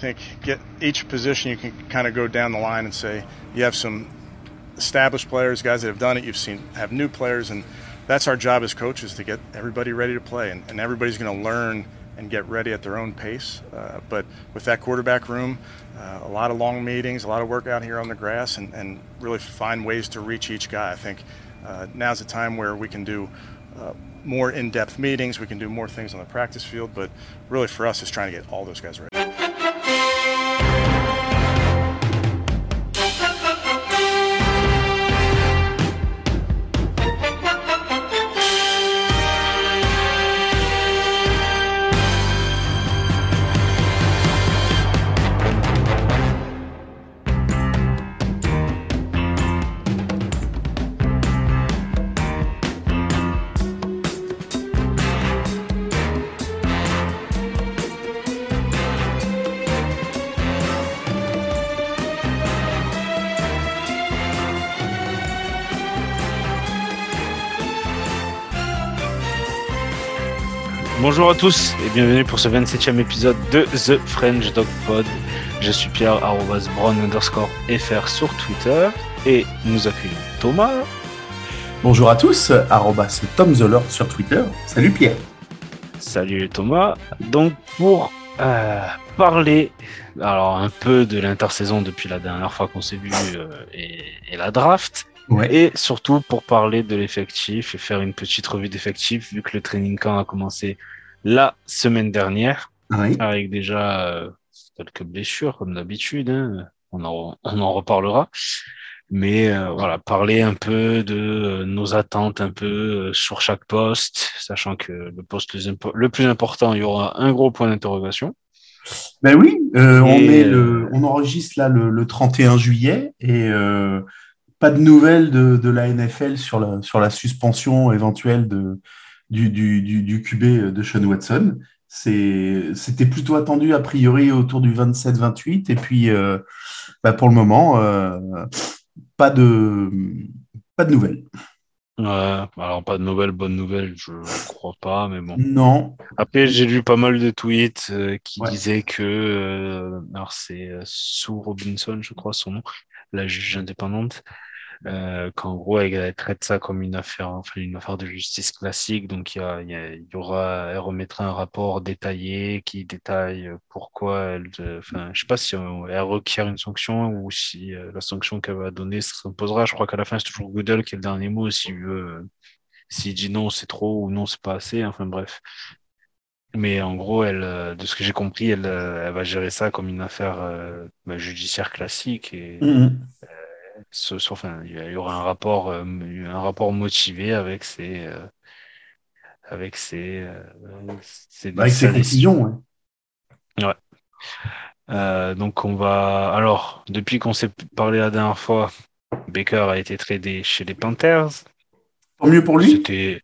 think get each position you can kind of go down the line and say you have some established players, guys that have done it. You've seen have new players, and that's our job as coaches to get everybody ready to play, and, and everybody's going to learn and get ready at their own pace. Uh, but with that quarterback room, uh, a lot of long meetings, a lot of work out here on the grass, and, and really find ways to reach each guy. I think uh, now's the time where we can do uh, more in-depth meetings. We can do more things on the practice field, but really for us, it's trying to get all those guys ready. Bonjour à tous et bienvenue pour ce 27e épisode de The French Dog Pod. Je suis Pierre, arrobas brown underscore FR sur Twitter et nous accueillons Thomas. Bonjour à tous, arrobas Tom the Lord sur Twitter. Salut Pierre. Salut Thomas. Donc pour euh, parler alors un peu de l'intersaison depuis la dernière fois qu'on s'est vu euh, et, et la draft, Ouais. Et surtout pour parler de l'effectif et faire une petite revue d'effectif, vu que le training camp a commencé la semaine dernière, Oui. avec déjà euh, quelques blessures, comme d'habitude. hein. On, en, on en reparlera. Mais euh, voilà, parler un peu de euh, nos attentes un peu sur chaque poste, sachant que le poste le plus important, il y aura un gros point d'interrogation. Ben oui, euh, on, Et, est le, on enregistre là le, le 31 juillet et euh, pas de nouvelles de, de la NFL sur la, sur la suspension éventuelle de, du, du, du, du QB de Sean Watson. C'était plutôt attendu a priori autour du 27-28 et puis euh, bah, pour le moment, euh, pas, de, pas de nouvelles. Ouais, alors pas de nouvelles, bonnes nouvelles, je crois pas, mais bon. Non, Après, j'ai lu pas mal de tweets euh, qui Ouais. disaient que, euh, alors c'est euh, Sue Robinson, je crois son nom, la juge indépendante, euh, qu'en gros elle, traite ça comme une affaire, enfin une affaire de justice classique, donc il y a, il y a- aura, elle remettra un rapport détaillé qui détaille pourquoi elle, euh, enfin je sais pas si euh, elle requiert une sanction ou si euh, la sanction qu'elle va donner s'imposera. Je crois qu'à la fin c'est toujours Goodell qui est le dernier mot s'il veut, euh, s'il dit non c'est trop ou non c'est pas assez, enfin bref. Mais en gros, elle, euh, de ce que j'ai compris, elle, euh, elle va gérer ça comme une affaire euh, bah, judiciaire classique et Mhm. Ce- enfin, il y aura un rapport, euh, un rapport motivé avec ses, euh, avec ses, euh, ses- avec ses sa décision. conclusions. ouais. Euh, donc on va, alors depuis qu'on s'est parlé la dernière fois, Baker a été tradé chez les Panthers. Tant mieux pour lui. C'était,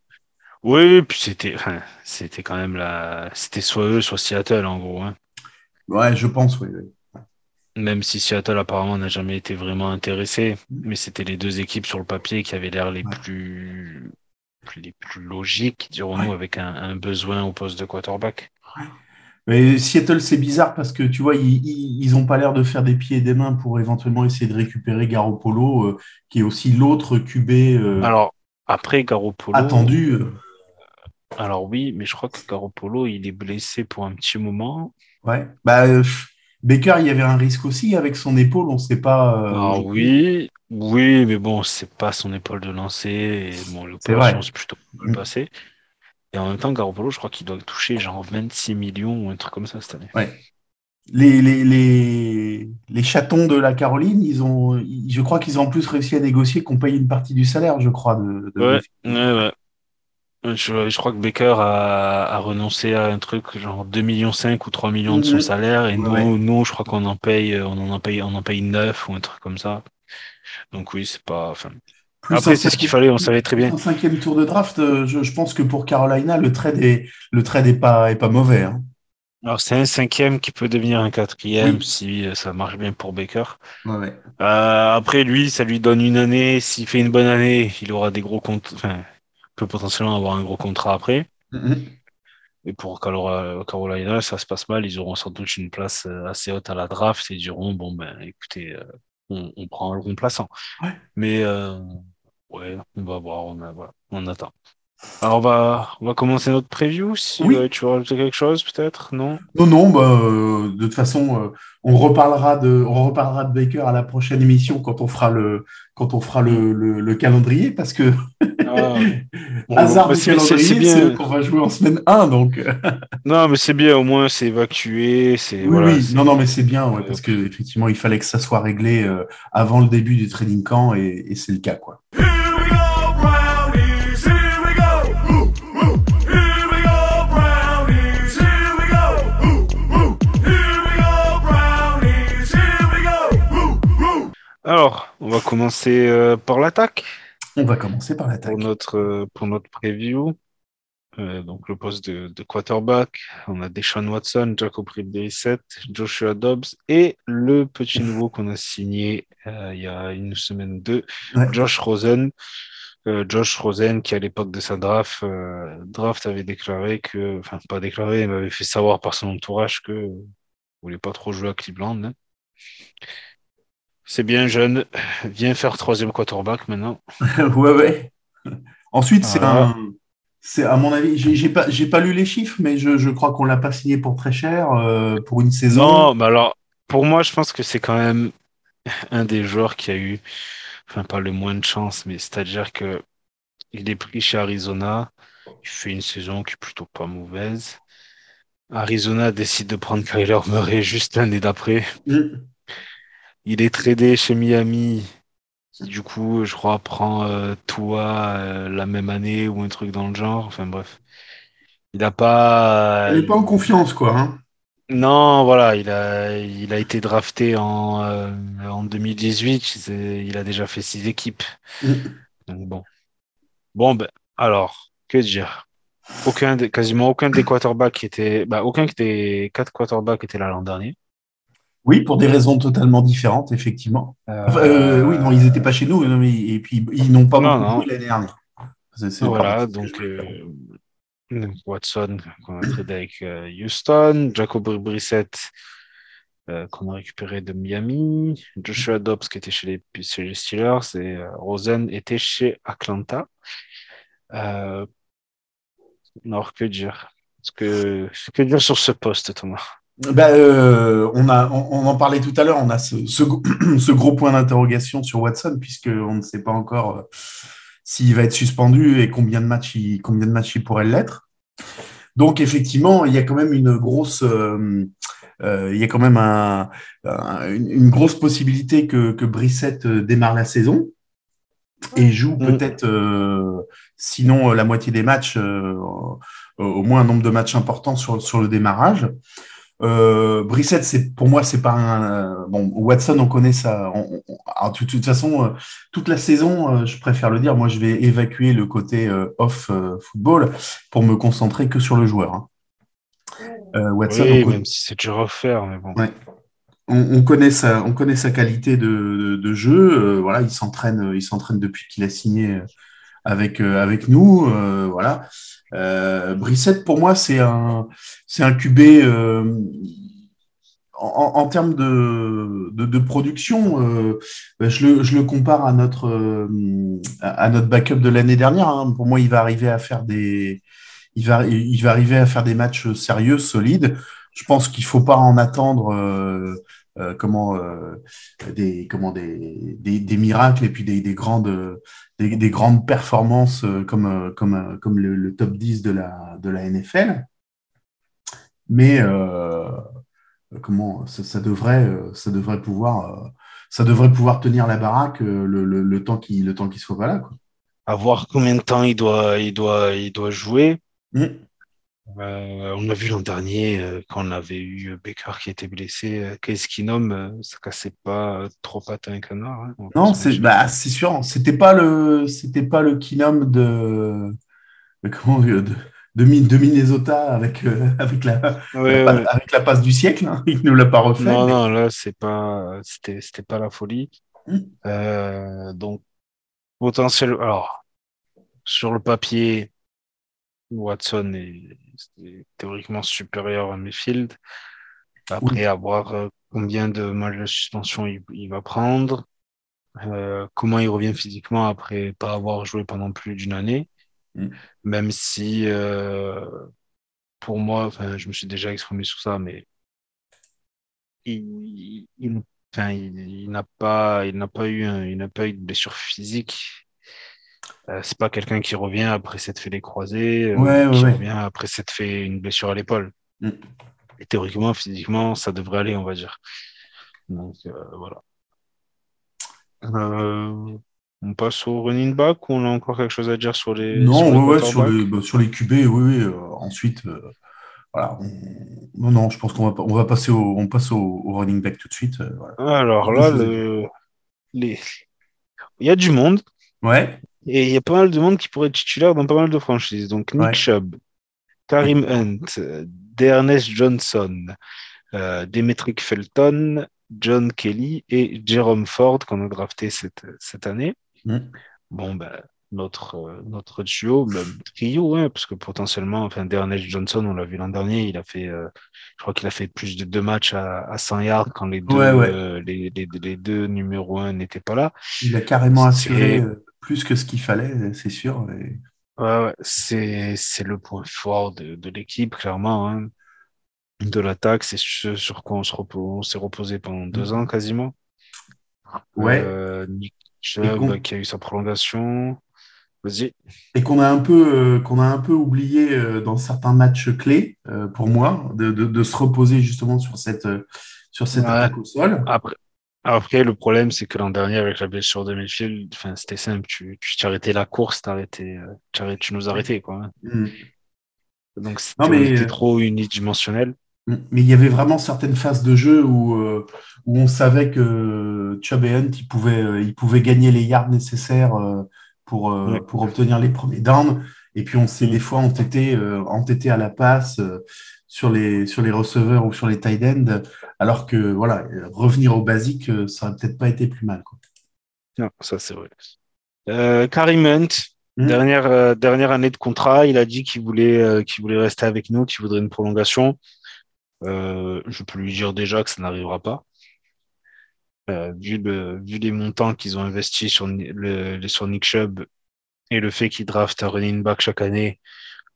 oui, puis c'était, enfin, c'était quand même la, c'était soit eux, soit Seattle en gros. Hein. Ouais, je pense, oui. oui. Même si Seattle apparemment n'a jamais été vraiment intéressé, mais c'était les deux équipes sur le papier qui avaient l'air les Ouais. plus les plus logiques, dirons-nous, Ouais. avec un, un besoin au poste de quarterback. Mais Seattle, c'est bizarre parce que tu vois, ils, ils, ils ont pas l'air de faire des pieds et des mains pour éventuellement essayer de récupérer Garoppolo, euh, qui est aussi l'autre QB euh, Alors après Garoppolo, attendu. euh. alors oui, mais je crois que Garoppolo il est blessé pour un petit moment. Ouais. Bah, euh, pff, Baker, il y avait un risque aussi avec son épaule, on ne sait pas. euh, aujourd'hui. oui, oui, mais bon, c'est pas son épaule de lancer et bon, l'opération c'est plutôt Mm. mal passé. Et en même temps, Garoppolo, je crois qu'il doit toucher genre 26 millions ou un truc comme ça cette année. Les, les, les, les chatons de la Caroline, ils ont, je crois qu'ils ont en plus réussi à négocier qu'on paye une partie du salaire, je crois. De, de- Ouais, ouais, ouais. Je, je crois que Baker a, a renoncé à un truc genre 2 millions 5 ou 3 millions de son Mhm. salaire et nous, ouais. nous, je crois qu'on en paye, on en paye, on en paye 9 ou un truc comme ça. Donc oui, c'est pas, enfin. Après, c'est ce qu'il fallait, on savait très bien. Un cinquième tour de draft, euh, je, je pense que pour Carolina, le trade est, le trade est pas, est pas mauvais. hein. Alors, c'est un cinquième qui peut devenir un quatrième Oui. si euh, ça marche bien pour Baker. Ouais, ouais. Euh, après, lui, ça lui donne une année. S'il fait une bonne année, il aura des gros comptes, enfin, peut potentiellement avoir un gros contrat après. Mhm. Et pour Carolina, ça se passe mal, ils auront sans doute une place assez haute à la draft et diront bon ben écoutez, on, prend le remplaçant. Mais ouais, on va voir, on, on attend. Alors, on va, on va commencer notre preview. Si oui. tu veux rajouter quelque chose, peut-être Non? Non, non, bah, euh, de toute façon, euh, on, reparlera de, on reparlera de Baker à la prochaine émission quand on fera le, quand on fera le, le, calendrier, parce que ah. hasard du calendrier, c'est qu'on va jouer en semaine 1. Donc... non, mais c'est bien, au moins, c'est évacué. Oui, voilà, oui. non, non, mais c'est bien, ouais, parce qu'effectivement, il fallait que ça soit réglé euh, avant le début du trading camp, et, et c'est le cas. quoi. Alors, on va commencer euh, par l'attaque. On va commencer par l'attaque. Pour notre, euh, pour notre preview. Euh, donc, le poste de, quarterback. On a Deshaun Watson, Jacob Brissett, Joshua Dobbs et le petit nouveau qu'on a signé il y a une semaine ou deux, Josh Rosen. Josh Rosen, qui à l'époque de sa draft, draft avait déclaré que, enfin pas déclaré, il m'avait fait savoir par son entourage que ne voulait pas trop jouer à Cleveland. Hein. C'est bien jeune. Viens faire troisième quarterback maintenant. ouais, ouais. Ensuite, c'est un. C'est à mon avis, j'ai pas, j'ai pas lu les chiffres, mais je, je crois qu'on l'a pas signé pour très cher euh, pour une saison. Non, mais alors pour moi, je pense que c'est quand même un des joueurs qui a eu, enfin pas le moins de chance, mais c'est-à-dire que il est pris chez Arizona, il fait une saison qui est plutôt pas mauvaise. Arizona décide de prendre Kyler Murray juste l'année d'après. Mm. Il est tradé chez Miami, du coup, je crois, prend euh, Tua euh, la même année ou un truc dans le genre. Enfin bref. Il n'a pas. Il n'est pas en confiance, quoi. Hein. Non, voilà, il a, il a été drafté en, euh, en 2018. Il a déjà fait six équipes. Mm. Donc bon. Bon, ben, alors, que dire? Aucun, Quasiment aucun des quarterbacks qui était. Bah, aucun des quatre quarterbacks était là l'an dernier. Oui, pour des raisons totalement différentes, effectivement. Euh, oui, non, ils n'étaient pas chez nous, et puis ils n'ont pas beaucoup l'année dernière. voilà, donc euh, Watson qu'on a traité avec euh, Houston, Jacob Brissett qu'on a récupéré de Miami, Joshua Dobbs qui était chez les, chez les Steelers et Rosen était chez Atlanta. alors, que dire? Que, que dire sur ce poste, Thomas? Ben, euh, on, a, on, en parlait tout à l'heure, on a ce, ce, gros point d'interrogation sur Watson, puisqu'on ne sait pas encore euh, s'il va être suspendu et combien de matchs il, combien de matchs il pourrait l'être. Donc, effectivement, il y a quand même une grosse, euh, il y a quand même un, une grosse possibilité que, que Brissette démarre la saison et joue mm. peut-être, sinon la moitié des matchs, au moins un nombre de matchs importants sur, sur le démarrage. Euh, Brissette, c'est pour moi, c'est pas un. Euh, bon, Watson, on connaît ça. de toute façon, euh, toute la saison, euh, je préfère le dire. Moi, je vais évacuer le côté off football pour me concentrer que sur le joueur. Hein. Watson, oui, même si c'est dur à faire, mais bon. On, connaît sa, on connaît sa qualité de, de, jeu. voilà, il s'entraîne, il s'entraîne depuis qu'il a signé avec avec nous. voilà. Euh, Brissette, pour moi, c'est un, c'est un QB euh, en, termes de, de, production. Euh, je, le, je, le, compare à notre, à notre backup de l'année dernière. Hein. Pour moi, il va arriver à faire des, il va, il va arriver à faire des matchs sérieux, solides. Je pense qu'il faut pas en attendre. Euh, comment des comment des, des, des, miracles et puis des, des grandes des, grandes performances euh, comme, euh, comme, euh, comme le, top 10 de la, de la NFL. Mais comment ça, devrait, ça, devrait pouvoir, ça devrait pouvoir tenir la baraque le, le, temps qu'il soit pas là. Quoi. À voir combien de temps il doit, il doit, il doit jouer. Mmh. Euh, on a vu l'an dernier, euh, quand on avait eu Baker qui était blessé, qu'est-ce qu'il nomme Ça cassait pas trop patin un canard. Hein, non, c'est bah, sûr. C'était pas le c'était pas le Kinom de comment de, de, Minnesota avec euh, avec la, avec la passe du siècle. Hein. Il ne l'a pas refait. Non, non, là c'est pas c'était c'était pas la folie. Hum. donc potentiel. Alors sur le papier, Watson est théoriquement supérieur à Mayfield. Après, à voir euh, combien de matchs de suspension il, va prendre, euh, comment il revient physiquement après pas avoir joué pendant plus d'une année. Mm. Même si, euh, pour moi, je me suis déjà exprimé sur ça, mais il, il, il n'a pas, il n'a pas eu, il n'a pas eu de blessure physique. Euh, c'est pas quelqu'un qui revient après s'être fait les croisés, euh, qui revient après s'être fait une blessure à l'épaule. Mm. Et théoriquement, physiquement, ça devrait aller, on va dire. Donc euh, voilà. on passe au running back ou on a encore quelque chose à dire sur les Non, sur, ouais, sur, les, bah, sur les QB, oui, oui. ensuite, voilà. Non, non, je pense qu'on va, on va passer au, on passe au, running back tout de suite. Alors là, le... les... il y a du monde. Ouais. Et il y a pas mal de monde qui pourrait être titulaire dans pas mal de franchises. Donc Nick Chubb, Karim Hunt, Dernest Johnson, euh, Demetric Felton, John Kelly et Jerome Ford qu'on a drafté cette, cette année. Mm. Bon, ben, notre, notre duo, même trio, ouais, parce que potentiellement, enfin, Dernest Johnson, on l'a vu l'an dernier, il a fait, euh, je crois qu'il a fait plus de deux matchs à, à 100 yards quand les deux, euh, les, les, les, deux numéro un n'étaient pas là. Il a carrément assuré plus que ce qu'il fallait, c'est sûr. Ouais, c'est, c'est le point fort de, de l'équipe, clairement. Hein. De l'attaque, c'est ce sur quoi on, se repose, s'est reposé pendant deux ans quasiment. Ouais. Euh, Nick Chubb qui a eu sa prolongation. Vas-y. Et qu'on a un peu, euh, qu'on a un peu oublié euh, dans certains matchs clés, pour moi, de, de, de, se reposer justement sur cette, sur cette attaque au sol. Après, après, le problème, c'est que l'an dernier, avec la blessure de Mayfield, c'était simple. Tu, tu arrêtais la course, arrêté, euh, tu, nous arrêtais, quoi. Mm. Donc, c'était trop unidimensionnel. Mm. Mais il y avait vraiment certaines phases de jeu où, euh, où on savait que Chubb et Hunt, ils pouvaient, euh, ils pouvaient gagner les yards nécessaires pour, pour obtenir les premiers downs. Et puis, on sait, des fois, entêté, entêté à la passe sur les, sur les receveurs ou sur les tight ends, alors que voilà, revenir au basique, euh, ça aurait peut-être pas été plus mal. Quoi. Non, ça c'est vrai. Euh, Karim Hunt, hmm. dernière, euh, dernière année de contrat, il a dit qu'il voulait, qu'il voulait rester avec nous, qu'il voudrait une prolongation. je peux lui dire déjà que ça n'arrivera pas. vu, le, vu les montants qu'ils ont investis sur, le, sur Nick Chubb et le fait qu'ils draftent un running back chaque année,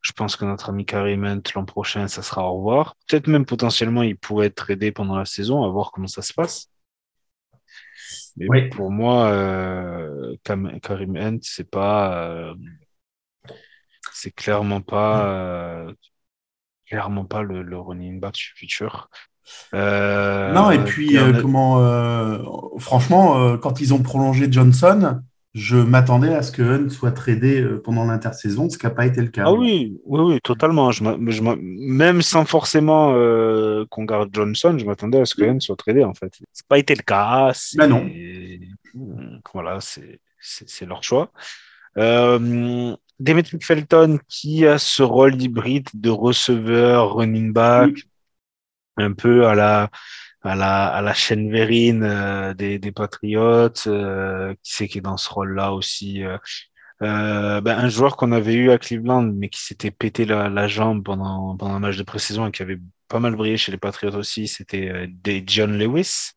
je pense que notre ami Karim l'an prochain, ça sera au revoir. Peut-être même potentiellement, il pourrait être aidé pendant la saison, à voir comment ça se passe. Mais pour moi, euh, Karim Hunt, c'est pas, euh, c'est clairement pas, euh, clairement pas le, running back du futur. non, et puis comment, franchement, quand ils ont prolongé Johnson, je m'attendais à ce que Hunt soit tradé euh, pendant l'intersaison, ce qui n'a pas été le cas. Ah oui, oui, oui, totalement. Je même sans forcément euh, qu'on garde Johnson, je m'attendais à ce que Hunt soit tradé, en fait. Ce n'a pas été le cas. Ben non. Voilà, c'est leur choix. Euh, Felton, qui a ce rôle hybride de receveur, running back, un peu à la à la, à la chaîne Vérine euh, des, des Patriotes, euh, qui c'est qui est dans ce rôle-là aussi. Euh, euh ben, un joueur qu'on avait eu à Cleveland, mais qui s'était pété la, la, jambe pendant, pendant un match de pré-saison et qui avait pas mal brillé chez les Patriots aussi, c'était des John Lewis.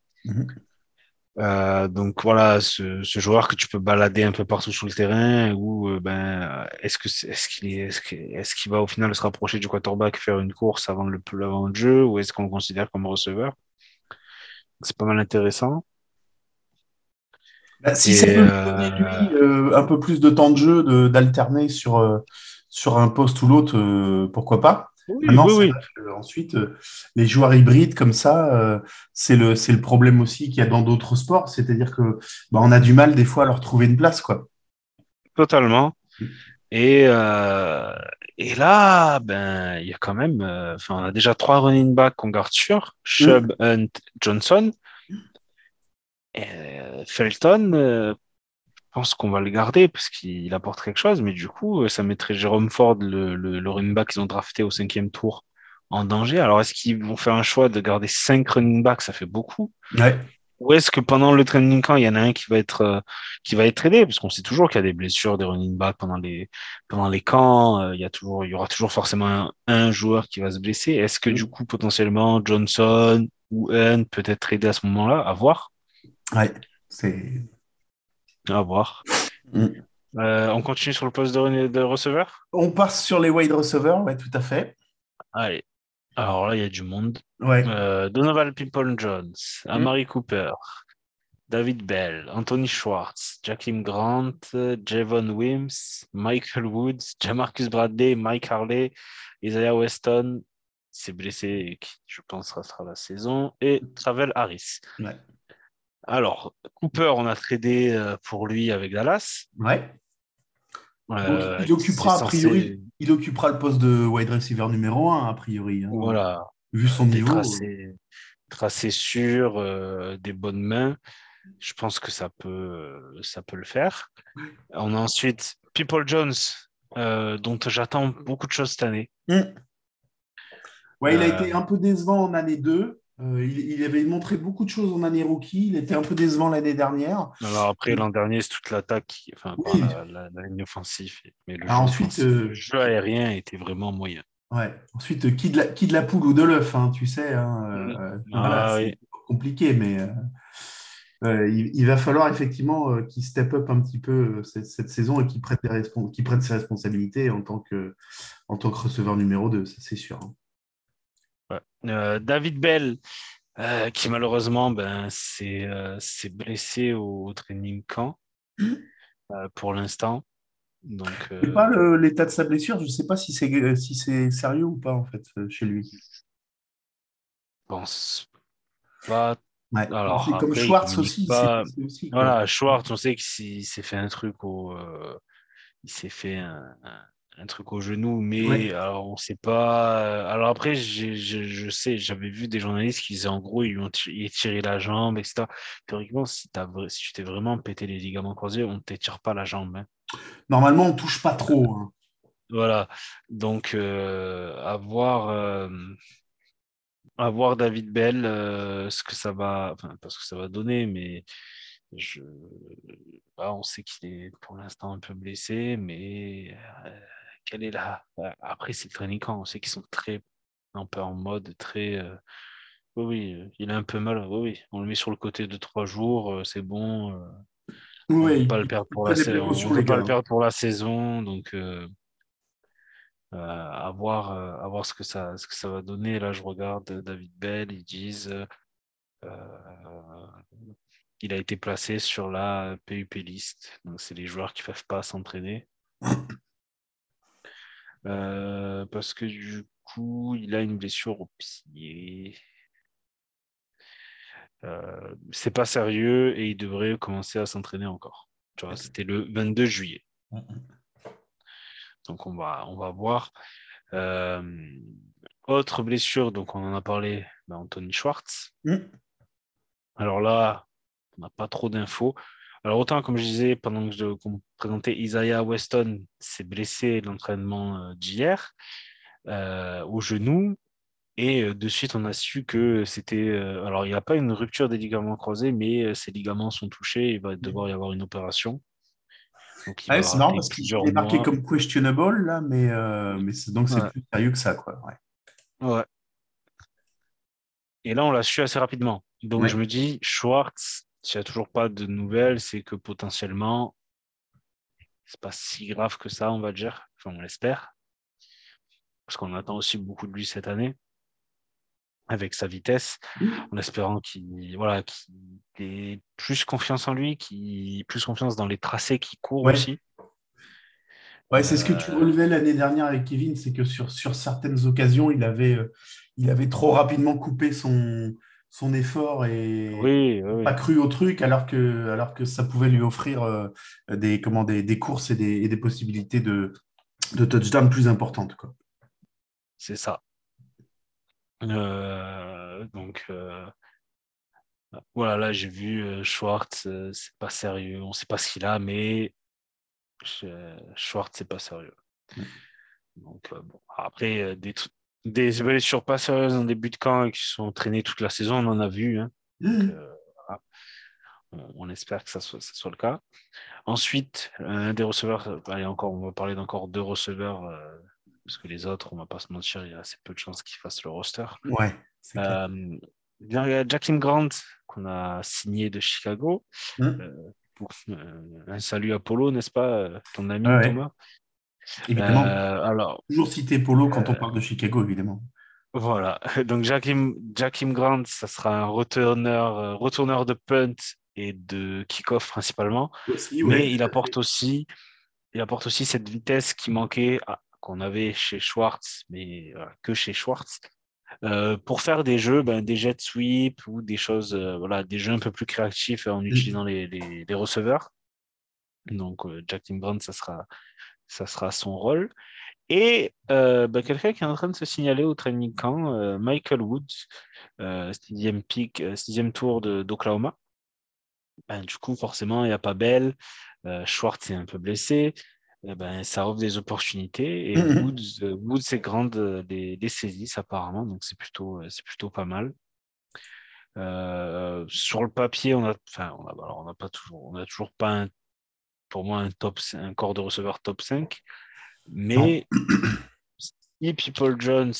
Euh, donc voilà, ce, ce, joueur que tu peux balader un peu partout sur le terrain, ou ben est-ce que est-ce qu'il est, est-ce qu'il est qu va au final se rapprocher du quarterback, faire une course avant le avant le jeu, ou est-ce qu'on le considère comme receveur? C'est pas mal intéressant. Bah, si ça peut donner lui euh, un peu plus de temps de jeu, d'alterner sur, euh, sur un poste ou l'autre, euh, pourquoi pas oui, oui, ensuite, les joueurs hybrides comme ça, c'est le, le problème aussi qu'il y a dans d'autres sports, c'est-à-dire que bah, on a du mal des fois à leur trouver une place. quoi. Totalement. Mm. Et, euh, et là, ben, il y a quand même, euh, on a déjà trois running backs qu'on garde sûr, Chubb, Hunt, Johnson. Et euh, Felton, je pense qu'on va le garder parce qu'il apporte quelque chose, mais du coup, ça mettrait Jérôme Ford, le, le, running back qu'ils ont drafté au cinquième tour, en danger. Alors, est-ce qu'ils vont faire un choix de garder cinq running backs? Ça fait beaucoup. Ouais. Ou est-ce que pendant le training camp, il y en a un qui va être, euh, qui va être aidé? Parce qu'on sait toujours qu'il y a des blessures, des running backs pendant les, pendant les camps. euh, il y a toujours, il y aura toujours forcément un, un joueur qui va se blesser. Est-ce que du coup, potentiellement, Johnson ou Hunt peut être aidé à ce moment-là? À voir. Ouais, c'est. À voir. Mm. Euh, on continue sur le poste de, de receveur? On passe sur les wide receivers, ouais, tout à fait. Allez. Alors là, il y a du monde. Ouais. Euh, Donovan People-Jones, Mm. Amari Cooper, David Bell, Anthony Schwartz, Jakim Grant, Javon Wims, Michael Woods, Jamarcus Bradley, Mike Harley, Isaiah Weston, s'est blessé et qui, je pense, restera la saison, et Travel Harris. Ouais. Alors, Cooper, on a tradé euh, pour lui avec Dallas. Ouais. Il occupera, a priori, censé- il occupera le poste de wide receiver numéro 1, a priori. hein. Voilà, Vu son des niveau. tracés, tracés sûrs, euh, des bonnes mains. Je pense que ça peut, ça peut le faire. On a ensuite People Jones, euh, dont j'attends beaucoup de choses cette année. Mm. Ouais, il a Euh, été un peu décevant en année 2. Euh, il, il avait montré beaucoup de choses en année rookie. Il était un peu décevant l'année dernière. Alors après, l'an dernier, c'est toute l'attaque, enfin, Oui. pas la, la- la ligne offensive, mais le, Ah, jeu, ensuite, offensif, euh, le jeu aérien était vraiment moyen. Ouais. Ensuite, euh, qui de la, qui de la poule ou de l'œuf, hein, tu sais. hein, euh, Ah, voilà, oui. c'est compliqué, mais euh, euh, il, il va falloir effectivement euh, qu'il step up un petit peu euh, cette, cette saison et qu'il prenne, ses responsabilités en tant que, en tant que receveur numéro 2, ça c'est sûr. hein. Ouais. Euh, David Bell, euh, qui malheureusement ben, s'est euh, blessé au, training camp euh, pour l'instant. Donc, Je sais euh, pas l'état de sa blessure, je ne sais pas si c'est si c'est sérieux ou pas en fait chez lui. pense pas. Ouais. Alors, comme après, il Schwartz aussi. pas- c'est- c'est aussi, quoi. Voilà, Schwartz, on sait qu'il s'est fait un truc au, il s'est fait un, un- un truc au genou, mais Ouais. alors on sait pas. euh, Alors après, je, je sais, j'avais vu des journalistes qui disaient en gros, ils lui ont tiré, la jambe, etc. Théoriquement, si, vra- si tu t'es vraiment pété les ligaments croisés, on ne t'étire pas la jambe. hein. Normalement, on ne touche pas trop. hein. Voilà. Donc, euh, à voir, euh, à voir David Bell, euh, ce que ça va, enfin, pas ce que ça va donner, mais je, ah, on sait qu'il est pour l'instant un peu blessé, mais quelle est la, après, c'est le training camp, on sait qu'ils sont très, un peu en mode très, euh, oui, oui, euh, il a un peu mal, oui, oui, on le met sur le côté de trois jours, euh, c'est bon, euh, on ne Oui, veut pas le perdre pour la On les pas le perdre pour la saison, donc euh, euh, à voir, euh, à voir ce que ça, ce que ça va donner. Là, je regarde euh, David Bell, ils disent, euh, euh, il a été placé sur la PUP list, donc c'est les joueurs qui ne peuvent pas s'entraîner. Euh, parce que du coup, il a une blessure au pied. Euh, c'est pas sérieux et il devrait commencer à s'entraîner encore. Tu vois, c'était le 22 juillet. Donc on va, on va voir. Euh, autre blessure, donc on en a parlé, ben, Anthony Schwartz. Mm. Alors là, on n'a pas trop d'infos. Alors autant, comme je disais, pendant que je qu'on présentait Isaiah Weston s'est blessé l'entraînement euh, d'hier euh, au genou. Et euh, de suite, on a su que c'était. euh, alors, il n'y a pas une rupture des ligaments croisés, mais ces ligaments sont touchés. Il va devoir y avoir une opération. Va c'est marrant rater parce qu'il est marqué mois. comme questionable là, mais, euh, mais c'est- donc c'est Ouais. plus sérieux que ça. Quoi. Ouais. Ouais. Et là, on l'a su assez rapidement. Donc, Ouais. je me dis, Schwartz, s'il n'y a toujours pas de nouvelles, c'est que potentiellement, c'est pas si grave que ça, on va dire. Enfin, on l'espère. Parce qu'on attend aussi beaucoup de lui cette année, avec sa vitesse, en espérant qu'il voilà, ait plus confiance en lui, qu'il ait plus confiance dans les tracés qu'il court Ouais. aussi. Ouais, c'est ce que tu Euh, relevais l'année dernière avec Kevin, c'est que sur, sur certaines occasions, il avait, euh, il avait trop rapidement coupé son, son effort et Oui, pas cru au truc, alors que, alors que ça pouvait lui offrir euh, des, comment, des, des courses et des, et des possibilités de, de touchdown plus importantes. Quoi. C'est ça. Euh, donc, euh, voilà, là, j'ai vu Schwartz, c'est pas sérieux. On sait pas ce qu'il a, mais Schwartz, c'est pas sérieux. Donc, euh, bon. Après, des, des blessures pas sérieuses en début de camp et qui sont traînées toute la saison, on en a vu. hein. Donc, euh, on, espère que ça soit, ça soit, le cas. Ensuite, un des receveurs, allez encore, on va parler d'encore deux receveurs, parce que les autres, on va pas se mentir, il y a assez peu de chances qu'ils fassent le roster. Ouais. Euh, Jackim Grant, qu'on a signé de Chicago. Hum. un salut à Polo, n'est-ce pas, ton ami Thomas? Évidemment. alors, Toujours citer Polo quand on parle de Chicago, évidemment. Voilà, donc Jackim, Jackim Grant, ça sera un retourneur, retourneur de punt et de kick-off principalement. mais il apporte aussi, il apporte aussi cette vitesse qui manquait, qu'on avait chez Schwartz, mais que chez Schwartz. Euh, pour faire des jeux, ben, des jet sweep ou des choses, euh, voilà, des jeux un peu plus créatifs en mm. utilisant les, les, receveurs. Donc, euh, Jack Tim Brown, ça sera, ça sera son rôle. Et ben, quelqu'un qui est en train de se signaler au training camp, Michael Woods, sixième pick, sixième tour d'Oklahoma. Ben, du coup, forcément, il n'y a pas Bell. Euh, Schwartz est un peu blessé. Eh ben, ça offre des opportunités. Et Woods, euh, Woods c'est grande euh, des, des saisies, apparemment. Donc, c'est plutôt, c'est plutôt pas mal. sur le papier, on a, enfin, on a, alors on n'a pas toujours, on a toujours pas un, pour moi un top, un corps de receveur top 5. Mais si People Jones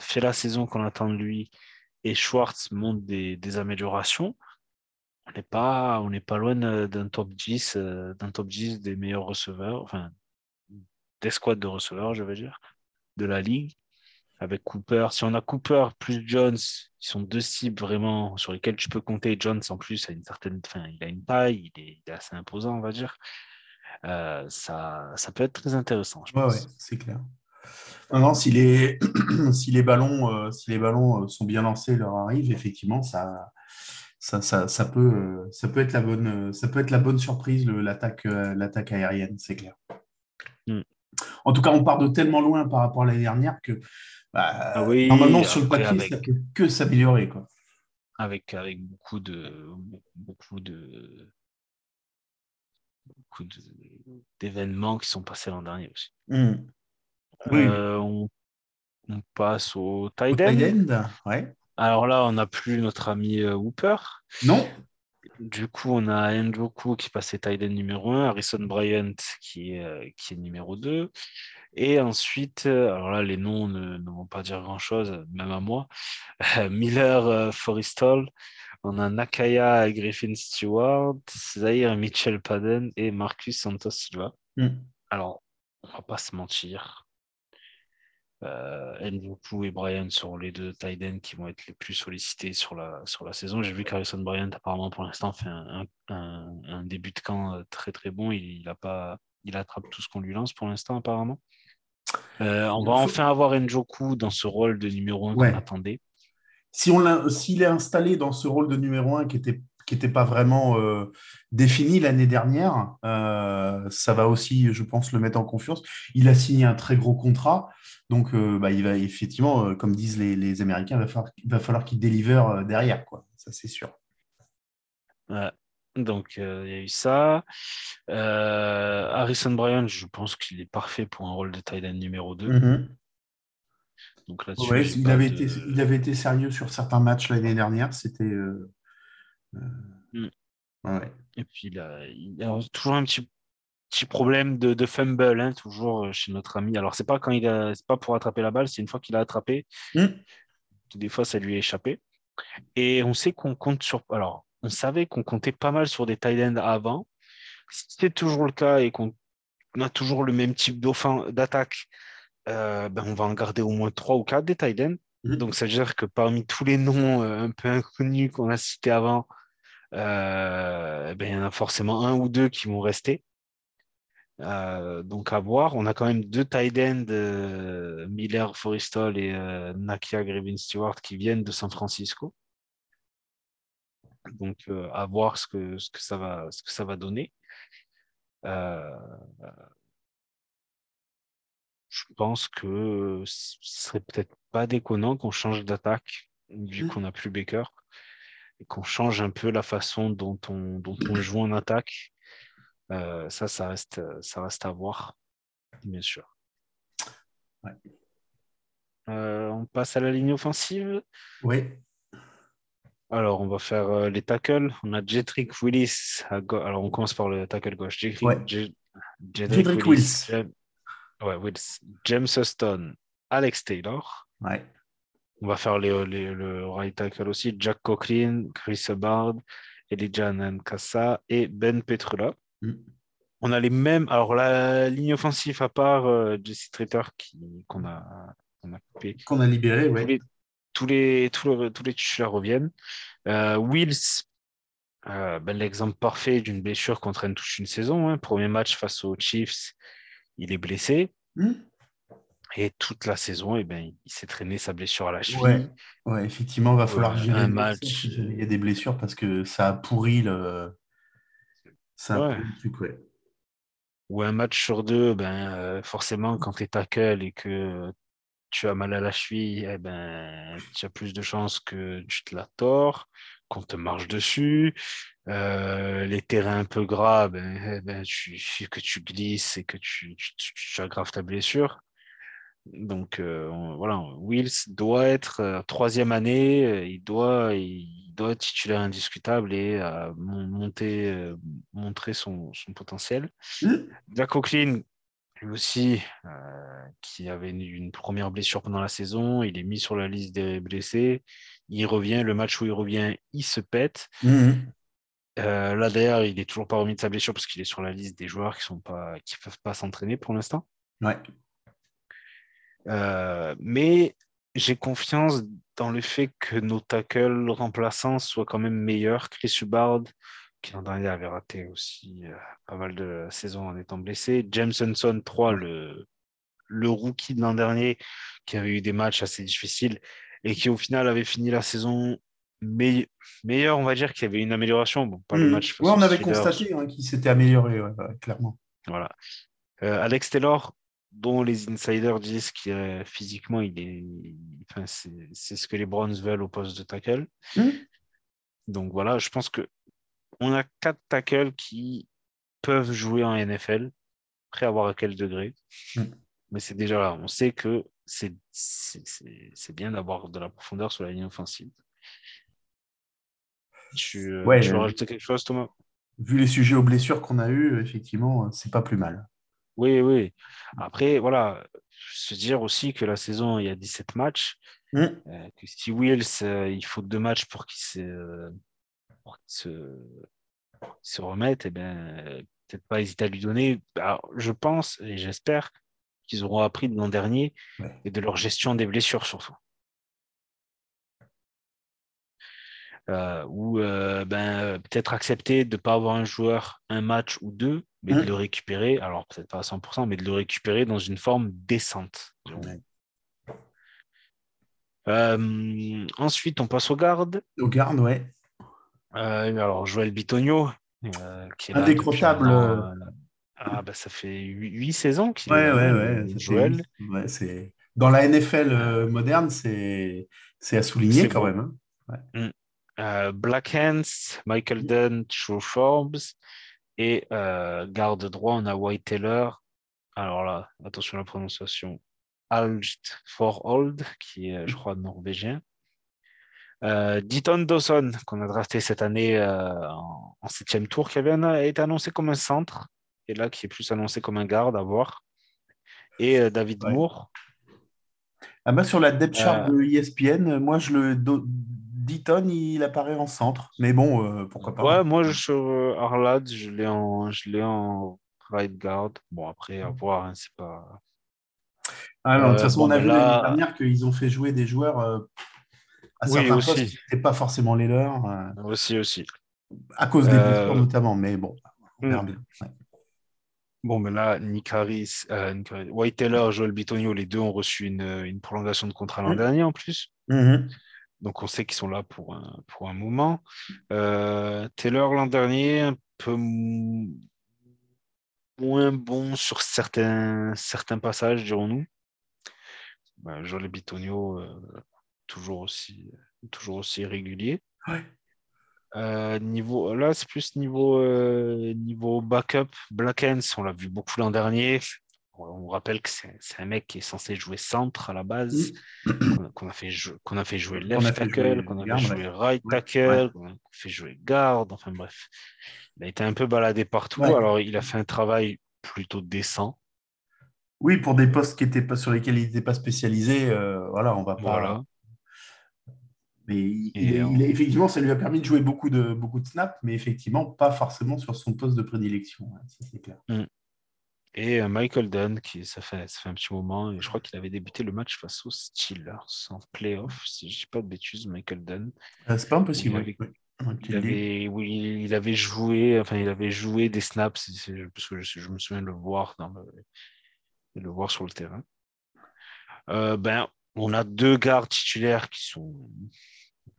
fait la saison qu'on attend de lui et Schwartz monte des, des améliorations, on n'est pas, on n'est pas loin d'un top 10, euh, d'un top 10 des meilleurs receveurs, enfin, des squads de receveurs, je veux dire, de la ligue. Avec Cooper, si on a Cooper plus Jones, qui sont deux cibles vraiment sur lesquelles tu peux compter. Jones, en plus, a une certaine, enfin, il a une taille, il est, assez imposant, on va dire. Euh, ça, ça peut être très intéressant. Je pense. Ouais, c'est clair. Non, si les, si les ballons, euh, si les ballons sont bien lancés, leur arrivent, effectivement, ça, ça, ça, ça, peut, euh, ça, peut être la bonne, ça peut être la bonne surprise, l'attaque euh, l'attaque aérienne, c'est clair. Mm. En tout cas, on part de tellement loin par rapport à l'année dernière que bah, ah normalement, sur le papier, ça ça peut que s'améliorer. Avec, avec beaucoup de beaucoup de beaucoup d'événements qui sont passés l'an dernier aussi. Mm. Euh, on, on, passe au tight end. Ouais. Alors là, on n'a plus notre ami euh, Hooper. Non. Du coup, on a Njoku qui passait Tiden numéro 1, Harrison Bryant qui est, euh, qui est numéro 2. Et ensuite, euh, alors là, les noms ne, vont pas dire grand-chose, même à moi. Miller Forrestal, on a Nakaya Griffin Stewart, Zaire Mitchell Padden et Marcus Santos Silva. Hmm. Alors, on va pas se mentir. Euh, et Brian seront les deux tight qui vont être les plus sollicités sur la, sur la saison. J'ai vu qu'Harrison Bryant, apparemment, pour l'instant, fait un, un, début de camp euh, très très bon. Il, il, a pas, il attrape tout ce qu'on lui lance pour l'instant, apparemment. Euh, on va enfin avoir Njoku dans ce rôle de numéro 1 qu'on attendait. Si s'il est installé dans ce rôle de numéro 1 qui était qui n'était pas vraiment euh, défini l'année dernière. Euh, ça va aussi, je pense, le mettre en confiance. Il a signé un très gros contrat, donc bah, il va effectivement, comme disent les, Américains, il va falloir, va falloir qu'il délivre derrière, quoi. Ça, c'est sûr. Donc il y a eu ça. Harrison Bryan, je pense qu'il est parfait pour un rôle de tight end numéro 2. Mm-hmm. Donc il, avait été, il avait été sérieux sur certains matchs l'année dernière. C'était Mm. Et puis il y a toujours un petit, petit problème de, de fumble, hein, toujours euh, chez notre ami. Alors, c'est pas quand il a, pas pour attraper la balle, c'est une fois qu'il a attrapé. Mm. Des fois, ça lui est échappé. Et on sait qu'on compte sur. Alors, on savait qu'on comptait pas mal sur des tight ends avant. Si c'est toujours le cas et qu'on a toujours le même type d'attaque, euh, ben on va en garder au moins trois ou quatre des tight ends. Mm. Donc, ça veut dire que parmi tous les noms euh, un peu inconnus qu'on a cités avant, euh, ben, il y en a forcément un ou deux qui vont rester. Donc à voir. On a quand même deux tight ends, Miller Forrestal et Nakia Grevin Stewart, qui viennent de San Francisco. Donc à voir ce que, ce, que ça va, ce que ça va donner. je pense que ce serait peut-être pas déconnant qu'on change d'attaque vu mmh. qu'on n'a plus Baker et qu'on change un peu la façon dont on, dont on joue en attaque. Euh, ça, ça reste, ça reste à voir, bien sûr. Euh, on passe à la ligne offensive. Oui. Alors, on va faire euh, les tackles. On a Jedrick Willis. À go- Alors, on commence par le tackle gauche. Jedrick, Ouais. Je- Jedrick Wills. Jam- Ouais, Wills. James Huston. Alex Taylor. Ouais. On va faire les, les- le right tackle aussi. Jack Coughlin, Chris Hubbard, Elijah Nankasa et Ben Petrula. Mm. On a les mêmes. Alors, la ligne offensive, à part euh, Jesse Traiter qui- qu'on a, qu'on a coupé, Qu'on a libéré, ouais. Tous les, tous les, tous les, titulaires reviennent. Euh, Wills, euh, ben, l'exemple parfait d'une blessure qu'on traîne toute une saison. hein. Premier match face aux Chiefs, il est blessé. Hmm Et toute la saison, eh ben, il s'est traîné sa blessure à la cheville. Ouais. Ouais, effectivement, va falloir gérer un match, il y a des blessures parce que ça a pourri le. Ça a Ouais. pourri le truc, ouais. Ou un match sur deux, ben, euh, forcément, quand tu es tackle et que tu as mal à la cheville, eh ben, tu as plus de chances que tu te la tords, qu'on te marche dessus. Euh, les terrains un peu gras, ben, eh ben, tu, que tu glisses et que tu, tu, tu- tu aggraves ta blessure. Donc euh, on- voilà, Wills doit être euh, troisième année, euh, il doit, il doit être titulaire indiscutable et mon- monter, montrer son, son potentiel. Hmm Jack Coughlin, lui aussi, euh, qui avait une, une première blessure pendant la saison, il est mis sur la liste des blessés. Il revient, le match où il revient, il se pète. Mhm. Euh, là d'ailleurs, il est toujours pas remis de sa blessure parce qu'il est sur la liste des joueurs qui qui peuvent pas s'entraîner pour l'instant. Ouais. Euh, mais j'ai confiance dans le fait que nos tackles remplaçants soient quand même meilleurs. Chris Hubbard, qui l'an dernier avait raté aussi euh, pas mal de saisons en étant blessé. James Hunson 3, le, le rookie de l'an dernier, qui avait eu des matchs assez difficiles et qui au final avait fini la saison meille- meilleur, on va dire, qu'il y avait une amélioration. Bon, pas le Mhm. match Ouais, on avait Steelers, constaté hein, qu'il s'était amélioré, ouais, ouais, clairement. voilà. Euh, Alex Taylor, dont les insiders disent qu'il est- physiquement, il est, enfin, c'est ce que les Browns veulent au poste de tackle. Hmm. Donc voilà, je pense que on a quatre tackles qui peuvent jouer en NFL, après à voir à quel degré. Hmm. Mais c'est déjà là. On sait que c'est bien d'avoir de la profondeur sur la ligne offensive. Tu, euh, Ouais, tu veux euh, rajouter quelque chose, Thomas? Vu les sujets aux blessures qu'on a eu, effectivement, euh, c'est pas plus mal. Oui, oui. Après, voilà, se dire aussi que la saison, il y a 17 matchs, Hmm. euh, que si Wills, euh, il faut deux matchs pour qu'il se, euh, pour se, se remette, eh ben, euh, peut-être pas hésiter à lui donner. Alors, je pense et j'espère qu'ils auront appris de l'an dernier Ouais. et de leur gestion des blessures surtout. Euh, ou euh, ben, peut-être accepter de ne pas avoir un joueur un match ou deux, mais de Mm. le récupérer, alors peut-être pas à 100%, mais de le récupérer dans une forme décente. Euh, ensuite, on passe aux gardes. Au garde, ouais. Euh, alors, Joël Bitonio, euh, qui est là Indécrottable, maintenant, euh, ah, ben, ça fait 8 saisons qu'il Ouais, est ouais, là, ouais. Joël. ouais, c'est... Dans la NFL moderne, c'est... c'est à souligner C'est quand même. hein. Euh, Black Hands, Michael Dunn, Joe Forbes et euh, garde droit, on a White Taylor. Alors là, attention à la prononciation. Algt for Old, qui est, je crois, norvégien. Euh, Deaton Dawson, qu'on a drafté cette année euh, en, en septième tour, qui avait été annoncé comme un centre, et là qui est plus annoncé comme un garde à voir. Et euh, David Ouais. Moore, Ah bah, sur la depth chart Euh. de ESPN, moi, je le... Do... Deaton, il apparaît en centre. Mais bon, pourquoi pas. Ouais, moi, je, sur euh, Arlad, je l'ai en, je l'ai en right guard. Bon, après, à voir, hein, c'est pas. Ah de toute façon, bon, on a vu là- l'année dernière qu'ils ont fait jouer des joueurs à Oui, certains aussi. postes qui n'étaient pas forcément les leurs, euh, Aussi, aussi. à cause des Euh, blessures notamment. Mais bon, on verra hmm. bien. Ouais. Bon, mais là, Nick Harris, euh, Nick Harris- White Taylor, Joel Bitonio, les deux ont reçu une, une prolongation de contrat l'an Mm. dernier en plus. Mhm. Donc, on sait qu'ils sont là pour un, pour un moment. Euh, Taylor, l'an dernier, un peu moins bon sur certains, certains passages, dirons-nous. Ben, Joel Bitonio, euh, toujours, aussi, toujours aussi régulier. Ouais. Euh, niveau, là, c'est plus niveau, euh, niveau backup. Black Hands, on l'a vu beaucoup l'an dernier. on rappelle que c'est un mec qui est censé jouer centre à la base, qu'on a, fait qu'on a fait jouer left tackle, qu'on a fait jouer right tackle, qu'on a fait jouer garde, enfin bref. Il a été un peu baladé partout, alors il a fait un travail plutôt décent. Oui, pour des postes qui étaient pas, sur lesquels il n'était pas spécialisé, euh, voilà, on va pas. Voilà. Mais il, effectivement, ça lui a permis de jouer beaucoup de, beaucoup de snaps, mais effectivement, pas forcément sur son poste de prédilection. ça, c'est clair. Mm. Et euh, Michael Dunn, qui ça fait, ça fait un petit moment, et je crois qu'il avait débuté le match face aux Steelers en playoff, si je ne dis pas de bêtises, Michael Dunn. Euh, c'est pas impossible. Il avait, oui, il avait joué, enfin, il avait joué des snaps, parce que je, me souviens de le voir dans le, le voir sur le terrain. Euh, ben, on a deux gardes titulaires qui sont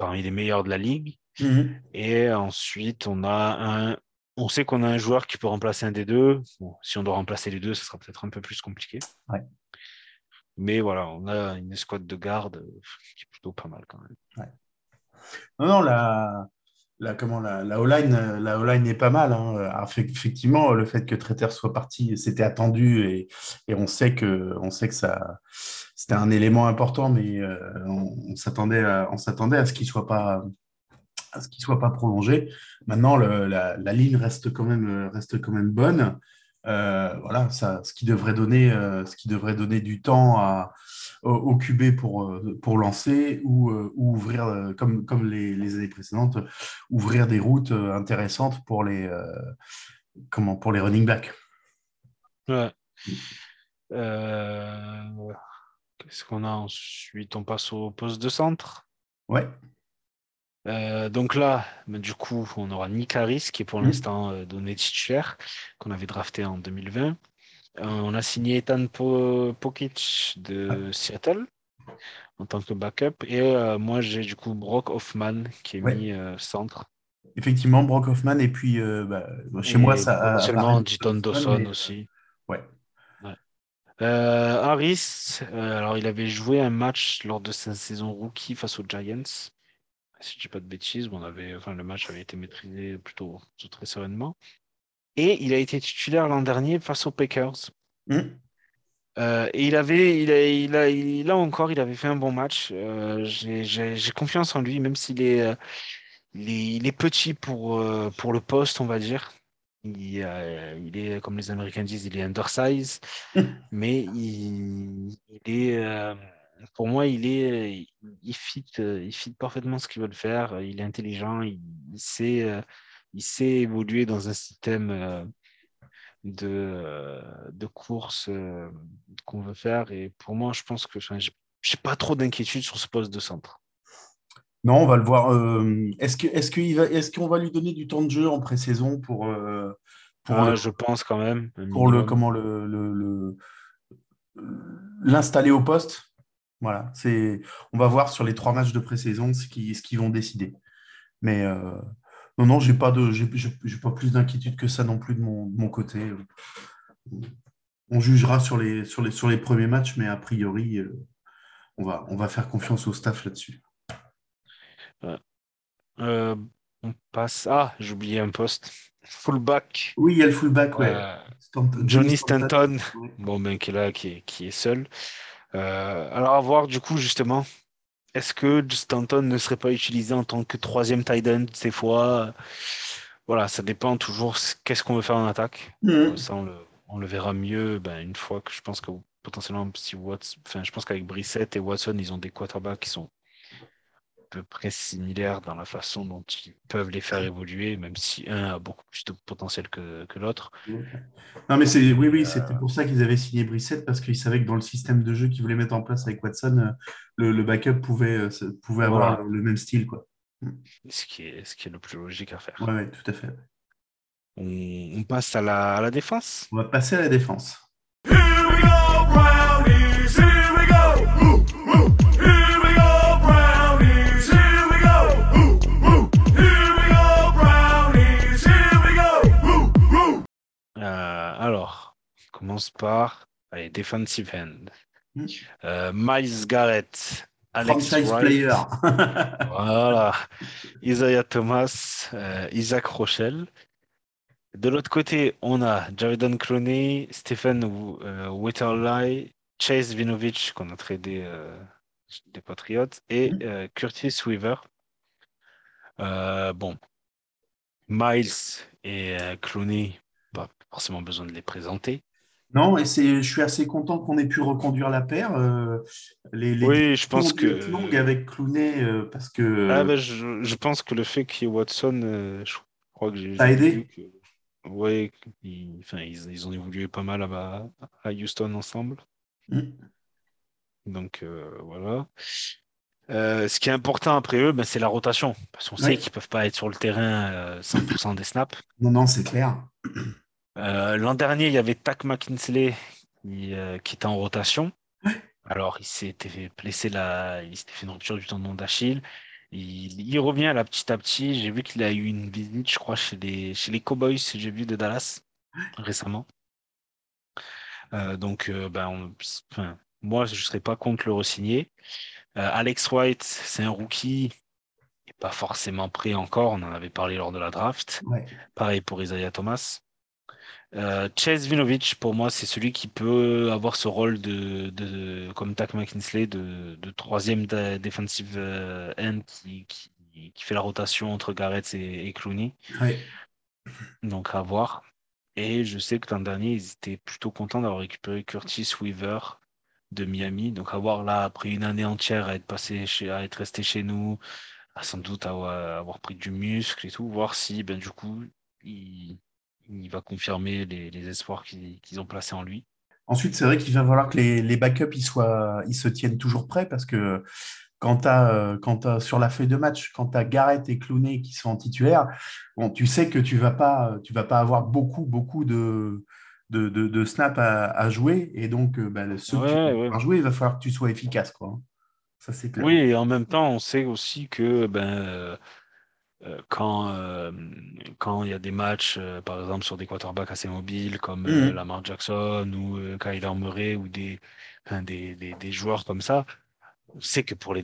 parmi les meilleurs de la ligue. Mhm. Et ensuite, on a un. On sait qu'on a un joueur qui peut remplacer un des deux. si on doit remplacer les deux, ce sera peut-être un peu plus compliqué. Mais voilà, on a une escouade de garde qui est plutôt pas mal quand même. Non, non, la, la, comment, la, la O-line la est pas mal. Hein. effectivement, le fait que Traiter soit parti, c'était attendu et, et, on, sait que, on sait que ça, c'était un élément important, mais euh, on, s'attendait à, ce qu'il soit pas soit pas prolongé. Maintenant, la, ligne reste quand même, bonne. Euh, voilà, ce qui devrait donner, euh, du temps à, au, QB pour, euh, pour lancer ou, ou ouvrir, comme, les, années précédentes, ouvrir des routes intéressantes pour les, pour les running backs. Ouais. Qu'est-ce qu'on a ensuite? On passe au poste de centre. Ouais. Euh, donc là, bah, du coup, on aura Nick Harris qui est pour mmh. l'instant euh, donné titulaire, qu'on avait drafté en 2020. Euh, on a signé Ethan Pokic de Seattle en tant que backup. Et moi, j'ai du coup Brock Hoffman qui est mis centre. Effectivement, Brock Hoffman. Et puis, bah, chez moi, ça. Seulement Diton Dawson aussi. Ouais. Harris, alors il avait joué un match lors de sa saison rookie face aux Giants si je dis pas de bêtises, on avait, enfin, le match avait été maîtrisé plutôt, très sereinement. Et il a été titulaire l'an dernier face aux Packers. Hmm. Euh, et il avait, il a, il a, là encore, il avait fait un bon match. Euh, j'ai confiance en lui, même s'il est, euh, il est, petit pour, pour le poste, on va dire. Il, il, est, comme les Américains disent, il est undersize, mais il, il est pour moi, il est, il fit, il fit parfaitement ce qu'ils veulent faire. Il est intelligent, il, sait, il sait évoluer dans un système de, de course qu'on veut faire. Et pour moi, je pense que je n'ai pas trop d'inquiétude sur ce poste de centre. Non, on va le voir. est-ce que, est-ce qu'il va, est-ce qu'on va lui donner du temps de jeu en pré-saison pour, pour ah, je pense quand même. Pour le, comment le, le l'installer au poste voilà, c'est, on va voir sur les trois matchs de pré-saison ce qu'ils ce vont décider. Mais euh, non, non, j'ai pas de, j'ai, pas plus d'inquiétude que ça non plus de mon, mon, côté. On jugera sur les, sur les, sur les premiers matchs, mais a priori, euh, on, va, on va faire confiance au staff là-dessus. Euh, on passe. Ah, oublié un poste. Fullback. Oui, il y a le fullback, ouais. Johnny Stanton, bon, ben, qui est là, qui est, qui est seul. Euh, alors, à voir du coup, justement, est-ce que Stanton ne serait pas utilisé en tant que troisième tight end ces fois? Voilà, ça dépend toujours qu'est-ce qu'on veut faire en attaque. Mm. Ça, on le, verra mieux ben, une fois que je pense que potentiellement, si Watson, enfin, je pense qu'avec Brissett et Watson, ils ont des quarterbacks qui sont peu près similaires dans la façon dont ils peuvent les faire évoluer, même si un a beaucoup plus de potentiel que, que l'autre. Non, mais c'est oui, oui, c'était pour ça qu'ils avaient signé Brissette, parce qu'ils savaient que dans le système de jeu qu'ils voulaient mettre en place avec Watson, euh, le, le backup pouvait, euh, pouvait avoir le même style. Quoi. Ce, qui est, ce qui est le plus logique à faire. Oui, ouais, tout à fait. On, on passe à la, à la défense? On va passer à la défense. Commence par allez, defensive end. Hmm. Euh, Miles Garrett, Alex Wright, voilà, Isaiah Thomas, euh, Isaac Rochelle. De l'autre côté, on a Jaredon Clooney, Stephen euh, Wetterly, Chase Vinovich, qu'on a tradé euh, des Patriots, et euh, Curtis Weaver. Bon, Miles et Clooney, pas forcément besoin de les présenter. Non, et c'est, je suis assez content qu'on ait pu reconduire la paire. Euh, les, les Oui, je pense que. longues avec Clooney euh, parce que Ah ben, je, je pense que le fait qu'il y ait Watson, euh, je crois que j'ai ça a aidé. que. Ouais, ils, enfin, ils, ils ont évolué pas mal à, à Houston ensemble. Mm. Donc voilà. Ce qui est important après eux, ben, c'est la rotation. Parce qu'on sait qu'ils peuvent pas être sur le terrain euh, 100% des snaps. Non, non, c'est clair. Euh, l'an dernier, il y avait Tak McKinsley qui, euh, qui était en rotation. Alors, il s'était fait blesser la... il s'était fait une rupture du tendon d'Achille. Il, il revient là petit à petit. J'ai vu qu'il a eu une visite, je crois, chez les, chez les Cowboys, j'ai vu de Dallas récemment. Euh, donc, euh, ben, on- enfin, moi, je ne serais pas contre le re-signer. Euh, Alex White, c'est un rookie. Il n'est pas forcément prêt encore. On en avait parlé lors de la draft. Ouais. Pareil pour Isaiah Thomas. Euh, Chase Vinovich, pour moi, c'est celui qui peut avoir ce rôle de, de comme Tak McKinsley, de, de troisième da- defensive euh, end qui, qui, qui fait la rotation entre Garrett et, et Clooney. Ouais. Donc à voir. Et je sais que l'an dernier, ils étaient plutôt contents d'avoir récupéré Curtis Weaver de Miami. Donc à voir là, après une année entière à être passé chez, à être resté chez nous, à sans doute avoir, avoir pris du muscle et tout, voir si ben du coup il, il va confirmer les, les espoirs qu'ils ont placés en lui. Ensuite, c'est vrai qu'il va falloir que les, les backups ils soient, ils se tiennent toujours prêts parce que quand tu as, quand t'as- sur la feuille de match, quand tu as Garrett et Clooney qui sont en titulaire, bon, tu sais que tu vas pas, tu vas pas avoir beaucoup, beaucoup de, de, de, de snaps à, à jouer. Et donc, bah, ceux que tu Ouais, vas jouer, il va falloir que tu sois efficace. Quoi. Ça, c'est clair. Oui, et en même temps, on sait aussi que ben, quand euh, quand il y a des matchs, euh, par exemple sur des quarterbacks assez mobiles comme euh, Mhm. Lamar Jackson ou euh, Kyler Murray ou des, des, des, des joueurs comme ça, on sait que pour les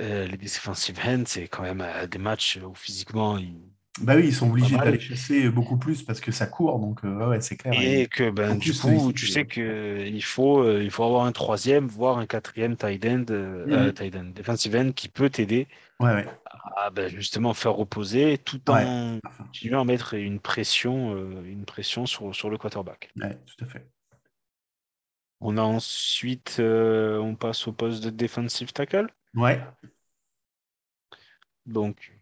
euh, les defensive ends, c'est quand même euh, des matchs où physiquement ils Bah oui, ils sont obligés d'aller chasser beaucoup plus parce que ça court. Donc, euh, ouais, c'est clair. Et que en ben du coup, tu euh, sais que il faut euh, il faut avoir un troisième, voire un quatrième tight end, euh, euh, Mhm. tight end, defensive end qui peut t'aider ouais, ben, justement faire reposer tout en continuant à mettre une pression euh, une pression sur, sur le quarterback. ouais, tout à fait. On a ensuite euh, on passe au poste de defensive tackle. Ouais, Donc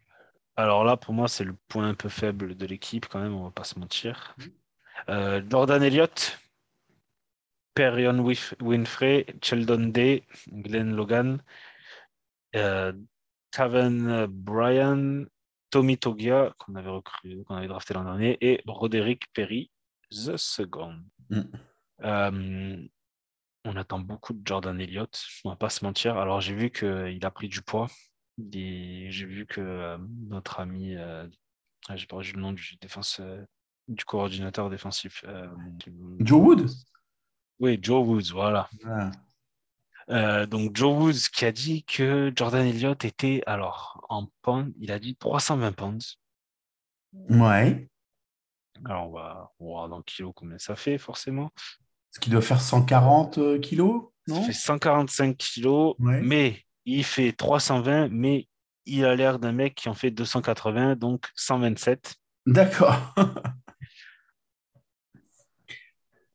alors là pour moi c'est le point un peu faible de l'équipe quand même, on va pas se mentir. Euh, Jordan Elliott, Perion Winfrey, Sheldon Day, Glenn Logan, euh, Taven Bryan, Tommy Togia, qu'on avait recruté, qu'on avait drafté l'an dernier, et Roderick Perry, the second. Mm. Euh, on attend beaucoup de Jordan Elliott, on va pas se mentir. Alors j'ai vu qu'il a pris du poids. Et J'ai vu que euh, notre ami, euh, ah, j'ai vu le nom du défense, euh, du coordinateur défensif. euh, Joe Wood? Oui, Joe Woods, voilà. Voilà. Euh, donc Joe Woods qui a dit que Jordan Elliott était alors en pound, il a dit 320 pounds. Ouais. Alors on va, voir dans kilos combien ça fait forcément. Ce qui doit faire 140 euh, kilos, Ça non? fait 145 kilos, Ouais. mais il fait 320, mais il a l'air d'un mec qui en fait 280, donc 127. D'accord.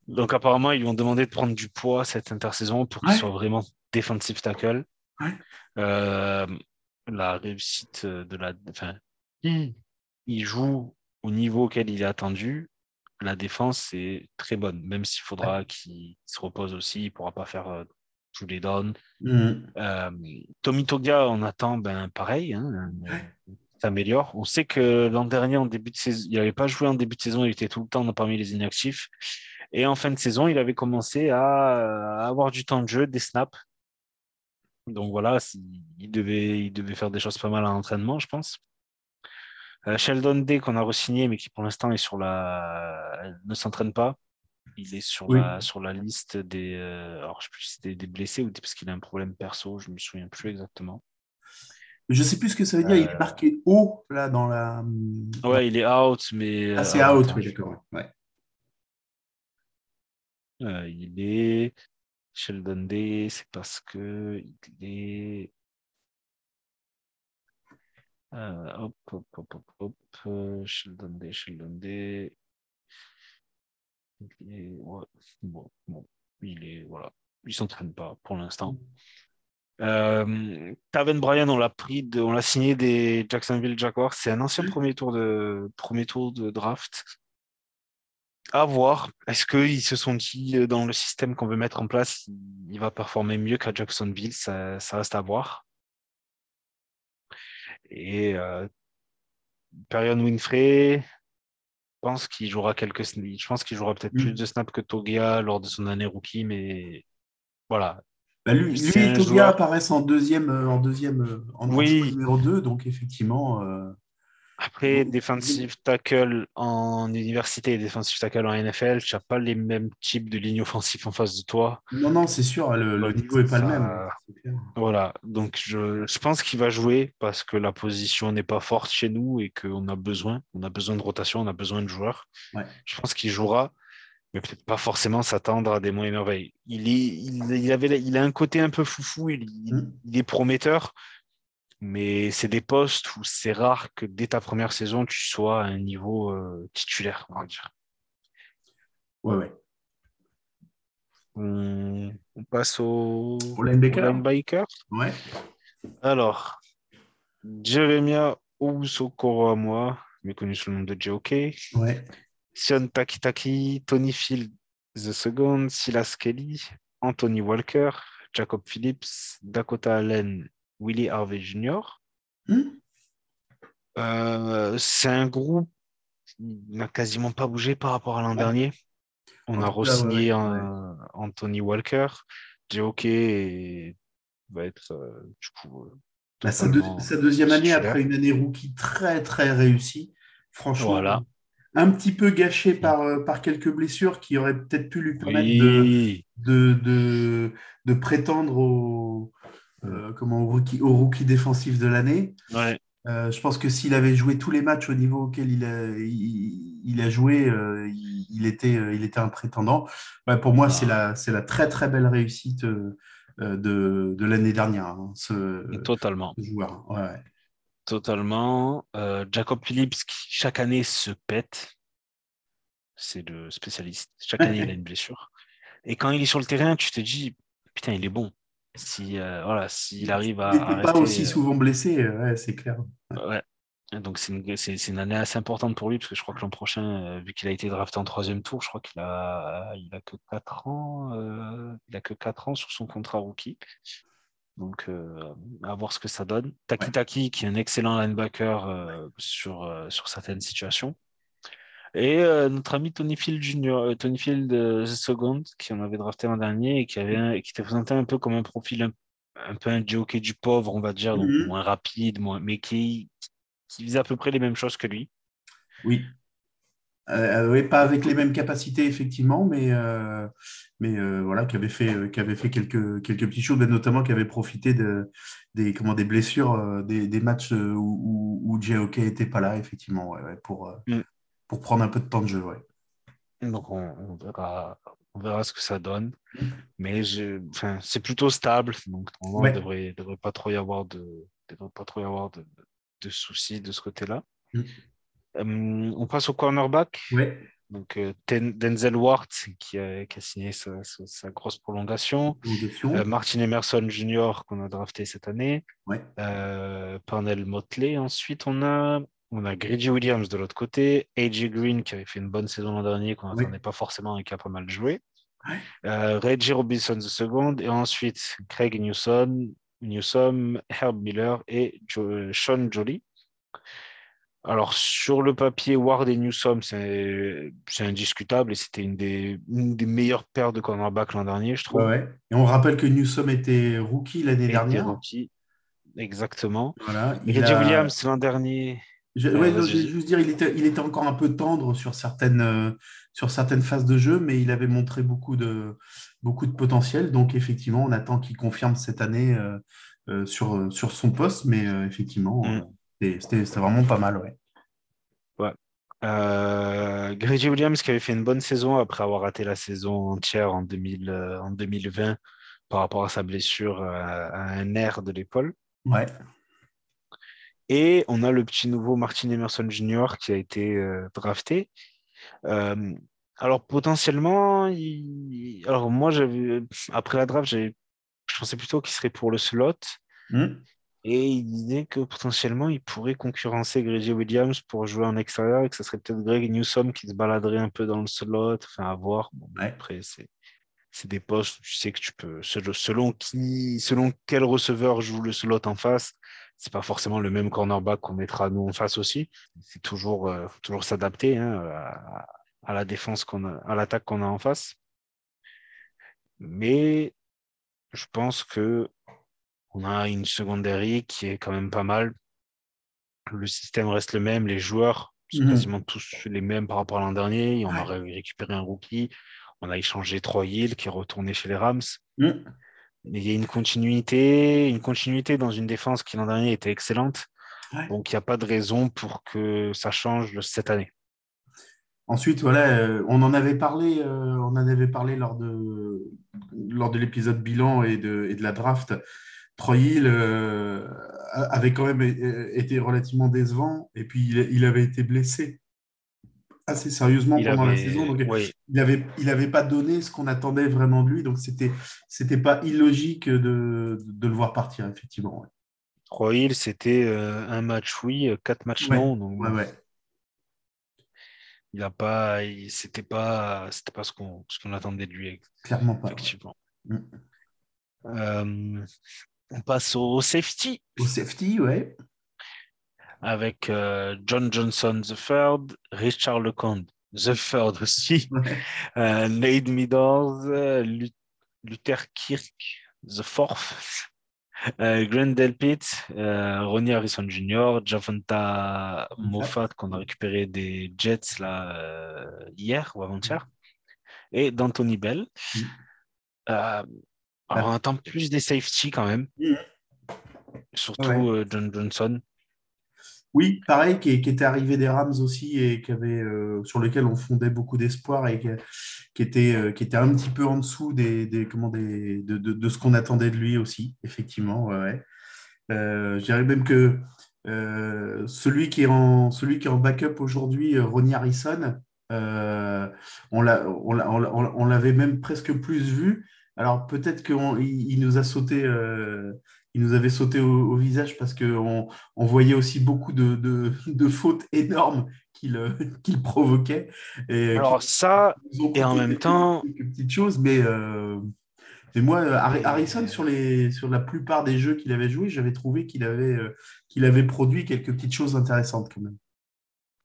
Donc apparemment ils lui ont demandé de prendre du poids cette intersaison pour qu'il Ouais. soit vraiment defensive tackle. Ouais. Euh, la réussite de la, enfin, il il joue au niveau auquel il est attendu. La défense est très bonne, même s'il faudra qu'il se repose aussi, il pourra pas faire euh, tous les downs. Mm. Euh, Tommy Toga, on attend ben pareil, hein, s'améliore. On sait que l'an dernier, en début de saison, il n'avait pas joué en début de saison, il était tout le temps parmi les inactifs. Et en fin de saison, il avait commencé à, à avoir du temps de jeu, des snaps. Donc voilà, il devait, il devait faire des choses pas mal en entraînement, je pense. Euh, Sheldon Day, qu'on a re-signé, mais qui pour l'instant est sur la, ne s'entraîne pas. Il est sur Oui. la, sur la liste des, euh, alors je sais plus si c'était des blessés ou des- parce qu'il a un problème perso, je me souviens plus exactement. Je sais plus ce que ça veut dire. Il est marqué haut là dans la. Ouais, il est out, mais. Ah, c'est out, oui, d'accord. Ouais. Il est Sheldon Day, c'est parce que il est. hop, hop, hop, hop, hop. Sheldon Day, Sheldon Day. Il est... Ouais. Bon, bon, il est. Voilà. Il s'entraîne pas pour l'instant. Euh, Taven Bryan, on l'a pris, on l'a signé des Jacksonville Jaguars. C'est un ancien premier tour de premier tour de draft. À voir. Est-ce qu'ils se sont dit euh, dans le système qu'on veut mettre en place, il va performer mieux qu'à Jacksonville? Ça, reste à voir. Et euh, Perion Winfrey, je pense qu'il jouera quelques Je pense qu'il jouera peut-être plus mm. de snaps que Togia lors de son année rookie, mais voilà, bah, lui, et Togia apparaissent en deuxième, euh, en deuxième, euh, en numéro 2, donc effectivement. Euh, Après, defensive tackle en université et defensive tackle en NFL, tu n'as pas les mêmes types de lignes offensives en face de toi. Non, non, c'est sûr, le, niveau n'est pas le même. Voilà, donc je, je pense qu'il va jouer parce que la position n'est pas forte chez nous et qu'on a besoin. On a besoin de rotation, on a besoin de joueurs. Je pense qu'il jouera mais peut-être pas forcément s'attendre à des mots émerveillés. Il, il, avait, il a un côté un peu foufou, il, mm. il est prometteur, mais c'est des postes où c'est rare que dès ta première saison, tu sois à un niveau euh, titulaire, on va dire. Ouais, ouais. On, passe au, au linebacker. Ouais. Alors, Jeremia à moi, mais connu sous le nom de JOK. Ouais. Sion Takitaki, Tony Field the Second, Silas Kelly, Anthony Walker, Jacob Phillips, Dakota Allen, Willie Harvey Jr. Hmm? Euh, c'est un groupe qui n'a quasiment pas bougé par rapport à l'an dernier. On a re-signé Anthony Walker. JOK va être euh, du coup. Euh, bah, sa, deuxième année après une année rookie très très réussie. Franchement, voilà un petit peu gâché par, euh, par quelques blessures qui auraient peut-être pu lui permettre de, de, de, prétendre au, euh, comment, au, rookie, au rookie défensif de l'année. Euh, je pense que s'il avait joué tous les matchs au niveau auquel il a, il, a joué, il, était, il était un prétendant. pour moi, c'est la, la très très belle réussite de, de l'année dernière. Hein, ce, Totalement. joueur. Totalement. Euh, Jacob Phillips, qui chaque année se pète. C'est le spécialiste. Chaque année, il a une blessure. Et quand il est sur le terrain, tu te dis, putain, il est bon. Si, euh, voilà, s'il arrive à. Il n'est pas aussi euh, souvent blessé, c'est clair. Ouais. Donc, c'est une, une, année assez importante pour lui, parce que je crois que l'an prochain, vu qu'il a été drafté en troisième tour, je crois qu'il a, il a que 4 ans, il a que 4 ans sur son contrat rookie. Donc, euh, à voir ce que ça donne. Taki Taki, qui est un excellent linebacker euh, sur, euh, sur certaines situations. Et notre ami Tony Field Junior, Tony Field the Second, qui en avait drafté l'an dernier et qui, avait, qui était présenté un peu comme un profil un, peu un jockey du pauvre, on va dire, donc mhm. moins rapide, moins, mais qui, qui faisait à peu près les mêmes choses que lui. Oui. Euh, oui, pas avec les mêmes capacités, effectivement, mais, euh, mais euh, voilà, qui avait fait, qui avait fait quelques, quelques petites choses, notamment qui avait profité de, des, comment, des blessures, des, des matchs où, où, JOK n'était pas là, effectivement, pour, mm. Pour prendre un peu de temps de jeu. Ouais. Donc, on, verra, on verra ce que ça donne. Mm. Mais c'est plutôt stable, donc il ne devrait, devrait, pas trop y avoir de, devrait pas trop y avoir de, de soucis de ce côté-là. Mm. Euh, on passe au cornerback. Donc euh, Denzel Ward qui a, signé sa, grosse prolongation. Euh, Martin Emerson Jr. qu'on a drafté cette année. Ouais. Parnell Motley. Ensuite, on a, on a Grady Williams de l'autre côté. AJ Green qui avait fait une bonne saison l'an dernier, qu'on n'attendait pas forcément et qui a pas mal joué. Reggie Robinson II. Et ensuite, Craig Newsom, Newsom Herb Miller et Sean Jolie. Alors, sur le papier, Ward et Newsom, c'est indiscutable et c'était une des, des meilleures paires de cornerback l'an dernier, je trouve. Ouais, Et on rappelle que Newsom était rookie l'année dernière. Rookie. Exactement. Voilà. Il a... Williams l'an dernier. Je, ouais, euh, je, juste dire, il était, il était encore un peu tendre sur certaines, euh, sur certaines phases de jeu, mais il avait montré beaucoup de, beaucoup de potentiel. Donc, effectivement, on attend qu'il confirme cette année euh, sur, sur son poste, mais effectivement, Mm. c'était vraiment pas mal, ouais. Ouais. Euh, Grady Williams qui avait fait une bonne saison après avoir raté la saison entière en 2000, euh, en 2020 par rapport à sa blessure euh, à un nerf de l'épaule. Ouais. Et on a le petit nouveau Martin Emerson Jr. qui a été euh, drafté. Euh, alors potentiellement, il- alors moi j'avais après la draft, je pensais plutôt qu'il serait pour le slot. Mm. Et il disait que potentiellement il pourrait concurrencer Grady Williams pour jouer en extérieur et que ce serait peut-être Greg Newsom qui se baladerait un peu dans le slot. Enfin, à voir. Bon, Ouais. Après, c'est c'est des postes où tu sais que tu peux, selon qui, selon quel receveur joue le slot en face, c'est pas forcément le même cornerback qu'on mettra nous en face aussi. C'est toujours, euh, faut toujours s'adapter hein, à, à la défense qu'on a, à l'attaque qu'on a en face. Mais je pense que on a une secondary qui est quand même pas mal. Le système reste le même, les joueurs sont Mhm. quasiment tous les mêmes par rapport à l'an dernier. On a Ouais. récupéré un rookie, on a échangé Troy Hill qui est retourné chez les Rams. Mm. Mais il y a une continuité, une continuité dans une défense qui l'an dernier était excellente. Ouais. Donc il n'y a pas de raison pour que ça change cette année. Ensuite, voilà, euh, on en avait parlé, euh, on en avait parlé lors de, lors de l'épisode bilan et de, et de la draft. Troy Hill euh, avait quand même été relativement décevant et puis il, il avait été blessé assez sérieusement Il pendant la saison. Donc, oui, il avait, il avait pas donné ce qu'on attendait vraiment de lui. Donc, c'était, c'était pas illogique de, de le voir partir, effectivement. Ouais, Hill, c'était euh, un match oui, euh, quatre matchs Ouais, non. Donc ouais. il a pas, c'était pas, c'était pas ce qu'on, ce qu'on attendait de lui Clairement pas. effectivement. Mm. Euh, on passe au safety Au safety, ouais. Avec euh, John Johnson the third, Richard LeConte the third aussi, Ouais. euh, Nate Meadows, euh, Lu- Luther Kirk the fourth, euh, Grant Delpit, euh, Ronnie Harrison Jr., Javonta Moffat qu'on a récupéré des Jets là hier ou avant-hier, et d'Anthony Bell. Mm. Alors on attend plus des safety quand même, Mm. surtout Ouais. John Johnson. Oui, pareil, qui, était arrivé des Rams aussi et euh, sur lequel on fondait beaucoup d'espoir et qui, euh, était un petit peu en dessous de, ce qu'on attendait de lui aussi, effectivement. Ouais. Euh, je dirais même que celui, qui est en, backup aujourd'hui, Ronnie Harrison, on l'a- on l'a- on l'a- on l'avait même presque plus vu. Alors peut-être qu'il il nous a sauté, il nous avait sauté au, au visage parce qu'on on voyait aussi beaucoup de, de, de fautes énormes qu'il qu'il provoquait. Et, Alors ça, et en même temps- quelques petites choses, mais, euh, mais moi, euh, Harri- Harrison, sur, les, sur la plupart des jeux qu'il avait joué, j'avais trouvé qu'il avait, euh, qu'il avait produit quelques petites choses intéressantes quand même.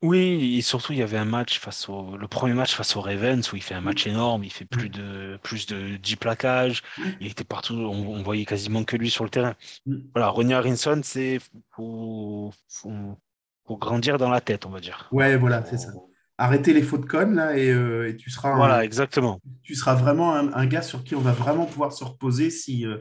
Oui, et surtout, il y avait un match face au, le premier match face aux Ravens où il fait un match énorme, il fait plus de, plus de 10 plaquages, il était partout, on, on voyait quasiment que lui sur le terrain. Voilà, Ronnie Harrison, c'est, faut, faut, faut grandir dans la tête, on va dire. Ouais, voilà, c'est ça. Arrêtez les fautes connes là et, euh, et tu seras un- Voilà, exactement. tu seras vraiment un, un gars sur qui on va vraiment pouvoir se reposer si euh,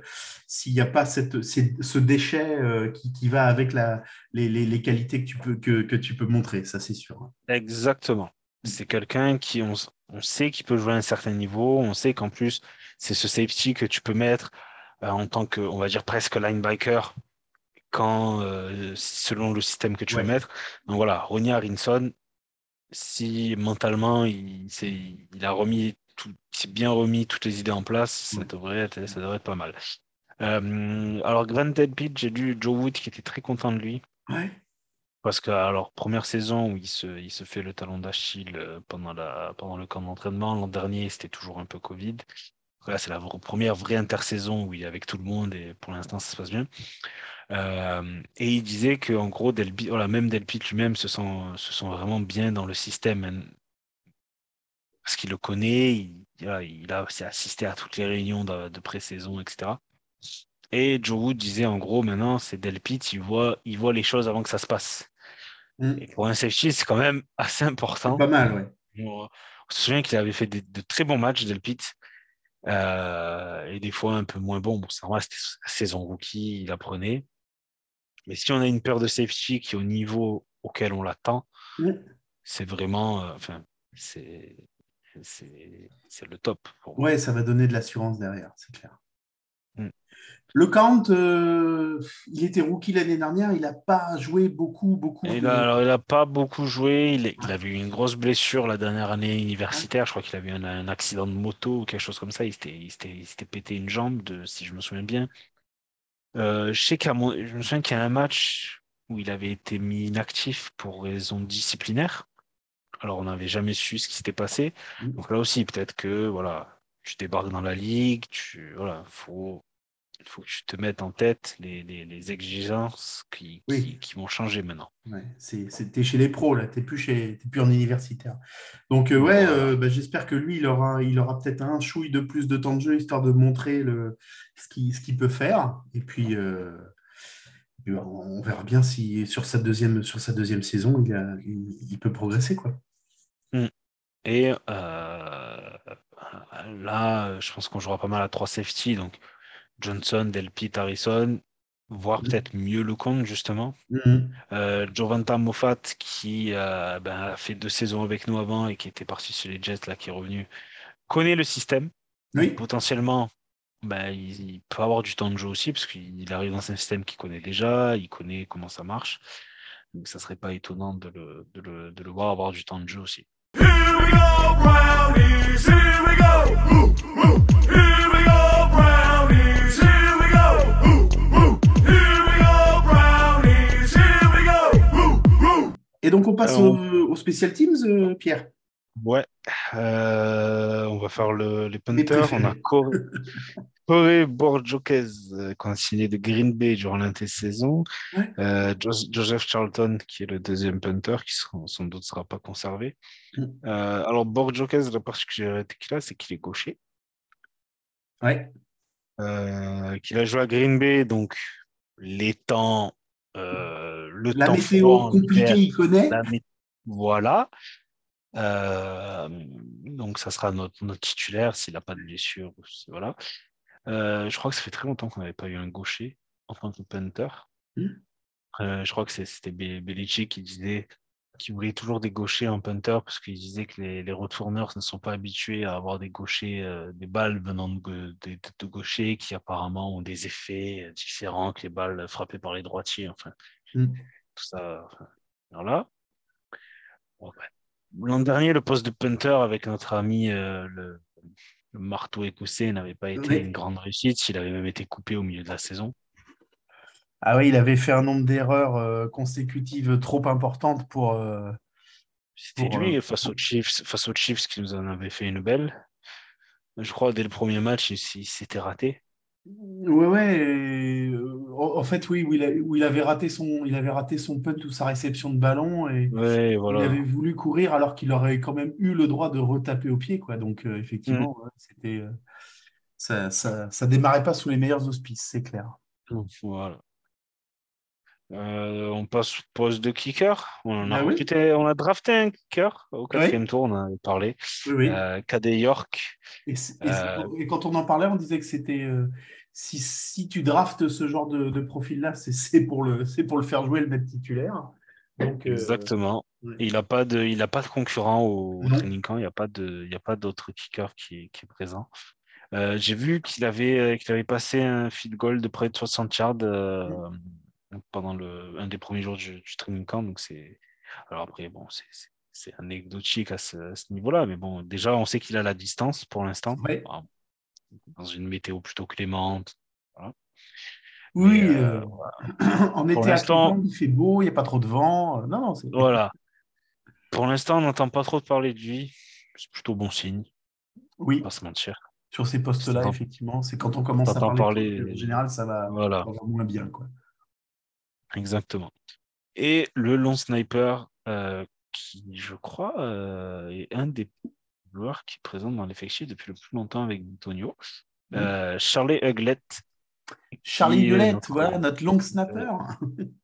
s'il n'y a pas cette, ce déchet euh, qui, qui va avec la, les, les, les qualités que tu peux, que, que tu peux montrer, ça c'est sûr. Exactement. C'est quelqu'un qui, on, on sait qu'il peut jouer à un certain niveau, on sait qu'en plus, c'est ce safety que tu peux mettre en tant que, on va dire, presque linebacker quand, selon le système que tu Ouais. veux mettre. Donc voilà, Ronnie Harrison, si mentalement il, a remis tout, s'est bien remis toutes les idées en place, ça devrait être, ça devrait être pas mal. Euh, alors, Grant Delpit, j'ai lu Joe Wood qui était très content de lui. Ouais. Parce que, alors, première saison où il se, il se fait le talon d'Achille euh, pendant, la, pendant le camp d'entraînement. L'an dernier, c'était toujours un peu Covid. Là, c'est la première vraie intersaison où il est avec tout le monde et pour l'instant, ça se passe bien. Euh, et il disait que, en gros, Delpit, voilà, même Delpit lui-même se sent, se sent vraiment bien dans le système hein, parce qu'il le connaît. Il, voilà, il a aussi assisté à toutes les réunions de, de pré-saison, etc. Et Joe Wood disait, en gros, maintenant, c'est Delpit, il voit, il voit les choses avant que ça se passe. Mm. Et pour un safety, c'est quand même assez important. Pas mal, ouais. On, on se souvient qu'il avait fait des- de très bons matchs, Delpit. Euh, et des fois un peu moins bon. Bon, ça va, c'était sa saison rookie, il apprenait. Mais si on a une paire de safety qui est au niveau auquel on l'attend, c'est vraiment, euh, enfin, c'est, le top. Pour moi. Ouais, ça va donner de l'assurance derrière, c'est clair. Mm. Le Count, euh, il était rookie l'année dernière, il n'a pas joué beaucoup, beaucoup. De- il n'a pas beaucoup joué. Il, est- il avait eu une grosse blessure la dernière année universitaire. Je crois qu'il avait eu un, un accident de moto ou quelque chose comme ça. Il s'était pété une jambe, de, si je me souviens bien. Euh, je sais qu'à mon- je me souviens qu'il y a un match où il avait été mis inactif pour raison disciplinaire. Alors, on n'avait jamais su ce qui s'était passé. Mm. Donc là aussi, peut-être que voilà, tu débarques dans la ligue, tu voilà, faut, il faut que tu te mettes en tête les, les, les exigences qui, Oui. qui, qui vont changer maintenant. Ouais, t'es chez les pros, là, t'es plus, chez, plus en universitaire. Donc, euh, ouais, euh, bah, j'espère que lui, il aura, il aura peut-être un chouille de plus de temps de jeu, histoire de montrer le, ce qu'il ce qu'il peut faire. Et puis, euh, puis, on verra bien si sur sa deuxième, sur sa deuxième saison, il, a- il, il peut progresser, quoi. Et euh, là, je pense qu'on jouera pas mal à trois safety, donc Johnson, Delpit, Harrison, voire Mhm. peut-être mieux le compte justement. Euh, Jovanta Moffat qui euh, ben, a fait deux saisons avec nous avant et qui était parti chez les Jets, là qui est revenu, connaît le système. Oui, Potentiellement, ben, il, il peut avoir du temps de jeu aussi parce qu'il arrive dans un système qu'il connaît déjà, il connaît comment ça marche. Donc ça serait pas étonnant de le, de le, de le voir avoir du temps de jeu aussi. Here we go, brownies, here we go. Et donc, on passe Alors, au, au Special Teams, euh, Pierre? Ouais, euh, on va faire le, les punters. On a. Corey, Corey Borjokez euh, qu'on a signé de Green Bay durant l'intersaison. Ouais. Euh, Joseph Charlton qui est le deuxième punter qui sera, sans doute sera pas conservé. Mm. Euh, alors Borjokez, la particularité qu'il a, c'est qu'il est gaucher. Ouais. Euh, qu'il a joué à Green Bay, donc les temps, euh, le La temps météo froid compliquée, il connaît. mé- Voilà. Euh, donc, ça sera notre, notre titulaire s'il n'a pas de blessure. Voilà. Euh, je crois que ça fait très longtemps qu'on n'avait pas eu un gaucher en tant que punter. Mm. Euh, je crois que c'était Be- Belichick qui disait qu'il voulait toujours des gauchers en punter parce qu'il disait que les, les retourneurs ne sont pas habitués à avoir des gauchers, euh, des balles venant de, de gauchers qui apparemment ont des effets différents que les balles frappées par les droitiers. Enfin, Mm. tout ça. enfin, voilà. Bon, ouais. L'an dernier, le poste de punter avec notre ami euh, le, le marteau écossais n'avait pas été Oui. une grande réussite. Il avait même été coupé au milieu de la saison. Ah oui, il avait fait un nombre d'erreurs euh, consécutives trop importantes pour. euh, C'était lui euh, face aux Chiefs, face aux Chiefs qui nous en avait fait une belle. Je crois dès le premier match, il, il s'était raté. Ouais, ouais. En fait, oui, où il, a- où il avait raté son, il avait raté son punt ou sa réception de ballon et Ouais, il avait voulu courir alors qu'il aurait quand même eu le droit de retaper au pied, quoi. Donc, euh, effectivement, Mm. c'était, euh, ça, ça, ça démarrait pas sous les meilleurs auspices, c'est clair. Voilà. Euh, on passe au poste de kicker. On a Ah oui. recruté, on a drafté un kicker au quatrième tour, on en avait parlé. Oui, oui. Cadet York. Et, quand on en parlait, on disait que c'était si, si tu draftes ce genre de, de profil-là, c'est pour le c'est pour le faire jouer, le mettre titulaire. Donc, euh, Exactement. ouais. Il n'a pas de, il a pas de concurrent au, training camp. Il n'y a pas d'autre kicker qui est, qui est présent. Euh, J'ai vu qu'il avait, euh, qu'il avait passé un field goal de près de 60 yards euh, pendant le, un des premiers jours du, du training camp. Donc c'est, alors après bon, c'est, anecdotique à ce, niveau-là, mais bon, déjà on sait qu'il a la distance pour l'instant. Ouais. Bon, Dans une météo plutôt clémente. Oui, Mais, euh, euh, en été à il fait beau, il n'y a pas trop de vent. Euh, Non, non, c'est Voilà. Pour l'instant, on n'entend pas trop parler de lui. C'est plutôt bon signe, oui, on va pas se mentir. sur ces postes-là, effectivement, c'est quand on commence à parler, parler- en général, ça va, Voilà. ça va moins bien, quoi. Exactement. Et le long sniper, euh, qui, je crois, euh, est un des qui est présent dans l'effectif depuis le plus longtemps avec Antonio. Euh, Charlie Huglet, Charlie notre- voilà, notre long snapper.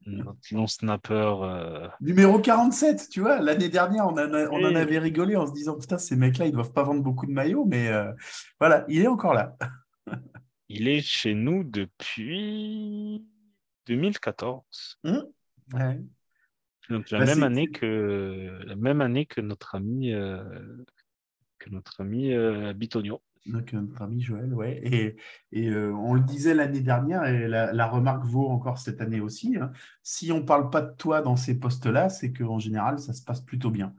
Notre long snapper. euh, Numéro 47, tu vois, l'année dernière, on, en a- on en Oui. avait rigolé en se disant, putain, ces mecs-là, ils doivent pas vendre beaucoup de maillots, mais euh, voilà, il est encore là. il est chez nous depuis 2014. Ouais. Donc la Bah, même année que la même année que notre ami euh, que notre ami euh, Bitonio. Donc, euh, notre ami Joël, ouais. Et, et euh, on le disait l'année dernière, et la, la remarque vaut encore cette année aussi. hein. Si on parle pas de toi dans ces postes-là, c'est qu'en général, ça se passe plutôt bien.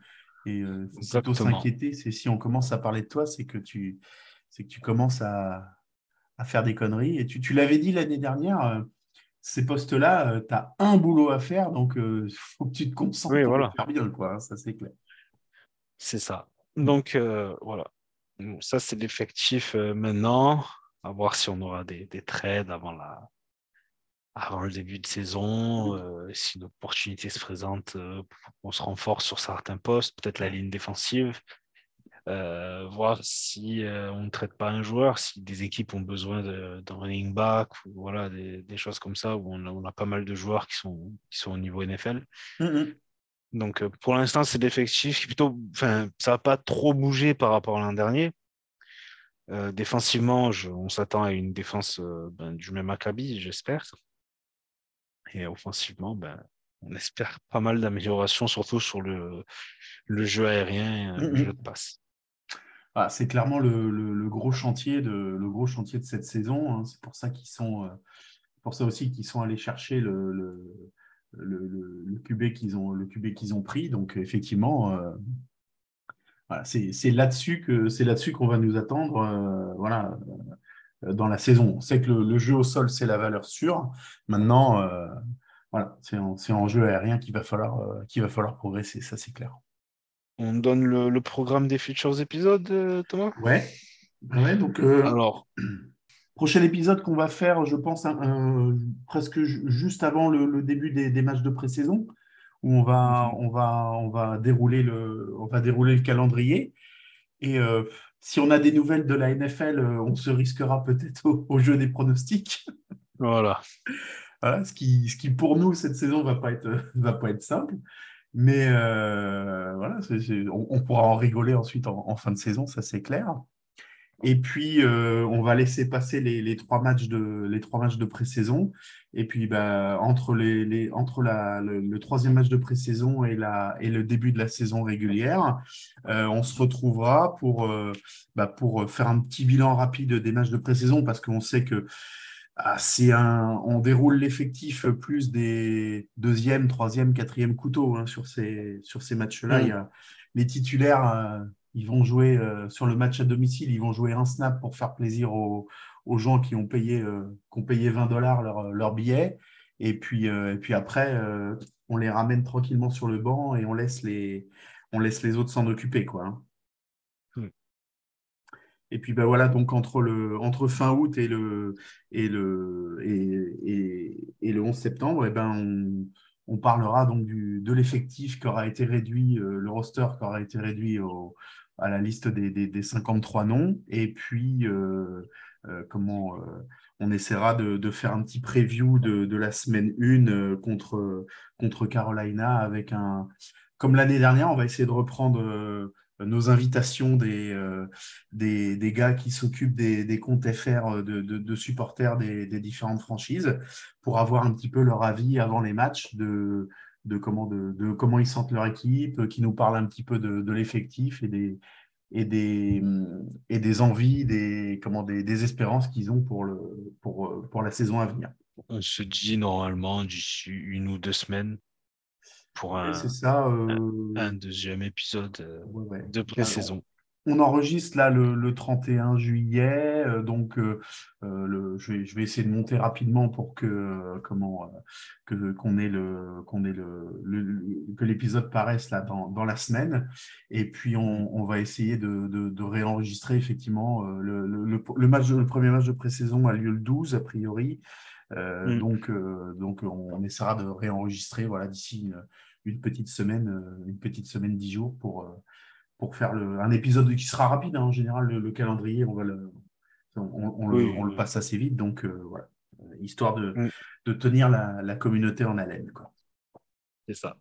Et il faut plutôt s'inquiéter. C'est si on commence à parler de toi, c'est que tu, c'est que tu commences à, à faire des conneries. Et tu, tu l'avais dit l'année dernière, euh, ces postes-là, tu as un boulot à faire, donc il faut que tu te concentres Oui, pour voilà. le faire bien, quoi. hein, ça, c'est clair. C'est ça. Donc euh, voilà. Ça c'est l'effectif euh, maintenant. À voir si on aura des, des trades avant la avant le début de saison, euh, si une opportunité se présente, euh, pour qu'on se renforce sur certains postes, peut-être la ligne défensive. Euh, voir si on ne traite pas un joueur, si des équipes ont besoin d'un running back ou voilà des, des choses comme ça où on a, on a pas mal de joueurs qui sont qui sont au niveau NFL. Mhm. Donc euh, pour l'instant c'est l'effectif qui plutôt, enfin ça va pas trop bouger par rapport à l'an dernier. Euh, défensivement, je- on s'attend à une défense euh, ben, du même acabit, j'espère. Et offensivement, ben, on espère pas mal d'améliorations, surtout sur le, le jeu aérien, et, le jeu de passe. Ah, c'est clairement le, le- le gros chantier de le gros chantier de cette saison. hein. C'est pour ça qu'ils sont euh, pour ça aussi qu'ils sont allés chercher le, le, le, QB qu'ils ont le QB qu'ils ont pris. Donc effectivement, euh, voilà, c'est là-dessus que c'est là-dessus qu'on va nous attendre. euh, voilà. euh, Dans la saison, on sait que le, le jeu au sol c'est la valeur sûre. Maintenant, euh, voilà, c'est en, en jeu aérien qu'il va falloir qu'il va falloir progresser, ça c'est clair. On donne le, programme des futurs épisodes, Thomas? Ouais, ouais. Donc Alors, Prochain épisode qu'on va faire, je pense, un- un- presque ju- juste avant le, le début des, des matchs de pré-saison, où on va, on va, on va dérouler le, on va dérouler le calendrier. Et euh, si on a des nouvelles de la NFL, euh, on se risquera peut-être au, au jeu des pronostics. voilà. Voilà, ce qui, ce qui pour nous cette saison va pas être, va pas être simple. Mais euh, voilà, c'est- c'est- on, on pourra en rigoler ensuite en, en fin de saison, ça c'est clair. Et puis euh, on va laisser passer les, les trois matchs de les trois matchs de pré-saison. Et puis bah, entre les, les entre la, le, le troisième match de pré-saison et la et le début de la saison régulière, euh, on se retrouvera pour euh, bah, pour faire un petit bilan rapide des matchs de pré-saison parce qu'on sait que ah, c'est un, on déroule l'effectif plus des deuxième, troisième, quatrième couteaux hein, sur ces, sur ces matchs-là. Mm. Il y a les titulaires, euh, ils vont jouer euh, sur le match à domicile, ils vont jouer un snap pour faire plaisir aux, aux gens qui ont payé, euh, qui ont payé 20 dollars leur, leur billet. Et puis, euh, et puis après, euh, on les ramène tranquillement sur le banc et on laisse les, on laisse les autres s'en occuper, quoi. hein. Et puis ben voilà, donc entre le entre fin août et le et le et, et, et le 11 septembre, et ben on, on parlera donc du de l'effectif qui aura été réduit, euh, le roster qui aura été réduit au, à la liste des, des, des 53 noms, et puis euh, euh, comment euh, on essaiera de, de faire un petit preview de, de la semaine 1 euh, contre contre Carolina avec un comme l'année dernière, on va essayer de reprendre nos invitations des, des, des gars qui s'occupent des, des comptes FR de, de, de supporters des, des différentes franchises pour avoir un petit peu leur avis avant les matchs de, de, comment, de, de comment ils sentent leur équipe, qui nous parlent un petit peu de, de l'effectif et des, et, des, et des envies, des, comment, des, des espérances qu'ils ont pour, le, pour, pour la saison à venir. On se dit normalement d'ici une ou deux semaines pour un, ça. euh, un deuxième épisode euh, ouais, ouais. de pré-saison. On enregistre là le, le 31 juillet, euh, donc euh, euh, le, je, vais, je vais essayer de monter rapidement pour que euh, comment que qu'on ait le qu'on ait le, le- le- que l'épisode paraisse là dans, dans la semaine, et puis on, on va essayer de, de, de réenregistrer effectivement le, match le premier match de pré-saison a lieu le 12 a priori, Mm. donc donc on, essaiera de réenregistrer voilà d'ici une, une petite semaine une petite semaine dix jours pour pour faire le, un épisode qui sera rapide. hein. En général, le, le calendrier, on, va le, on, on le, Oui, on le oui. passe assez vite. Donc, euh, voilà. Euh, histoire de, Mm. de tenir la, la communauté en haleine. C'est ça.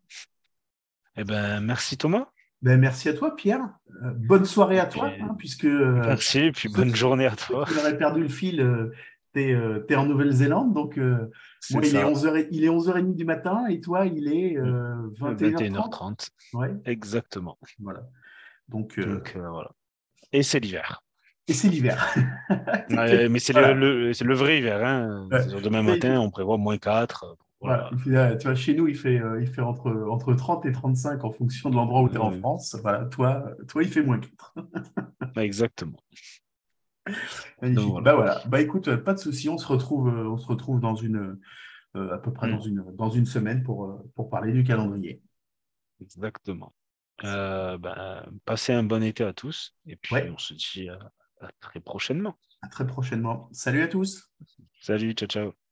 Eh ben, merci Thomas. Ben, merci à toi, Pierre. Euh, bonne soirée à toi, Et- hein, puisque euh, Merci, et puis bonne journée à toi. qui auraient perdu le fil, t'es euh, t'es en Nouvelle-Zélande, donc euh, moi, il, est ça. 11h, il est 11h30 du matin et toi, il est euh, 21h30. 21h30. Ouais, Exactement. voilà. Donc, euh, Donc euh, voilà. Et c'est l'hiver. et c'est l'hiver. Ouais, mais c'est Voilà. le, le- c'est le vrai hiver. Hein. Ouais. Demain matin, on prévoit moins 4. Voilà. Voilà. Et puis là, tu vois, chez nous, il fait, euh, il fait entre, entre 30 et 35 en fonction de l'endroit où tu es en. France. Voilà, toi, toi, il fait moins 4. Exactement. Magnifique. Donc, voilà. Bah voilà. Bah écoute, euh, pas de souci. On se retrouve, euh, on se retrouve dans une, euh, à peu près Mm. dans une, dans une semaine pour, euh, pour parler du calendrier. Exactement. Euh, ben, passez un bon été à tous. Et puis, Ouais. on se dit à- à très prochainement. À très prochainement. Salut à tous. Salut, ciao, ciao.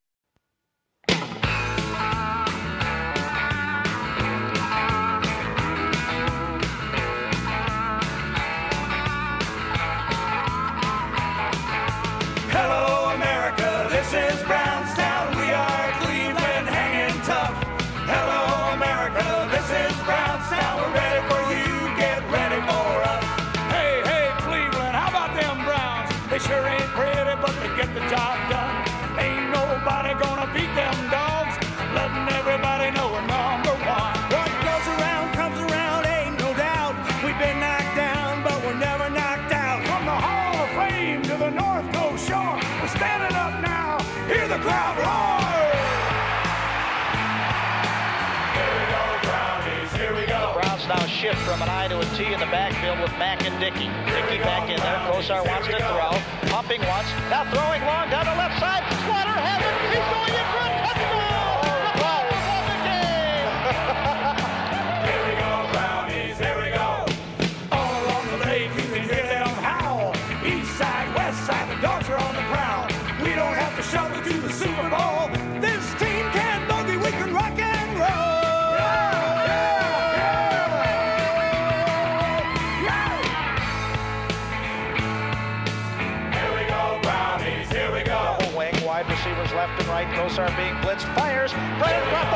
The backfield with Mack and Dickey. Dickey back in there. Kosar wants to throw. Pumping once. Now throwing long down the left side. Slaughter has it. He's going in for Salazar being blitzed, fires, right across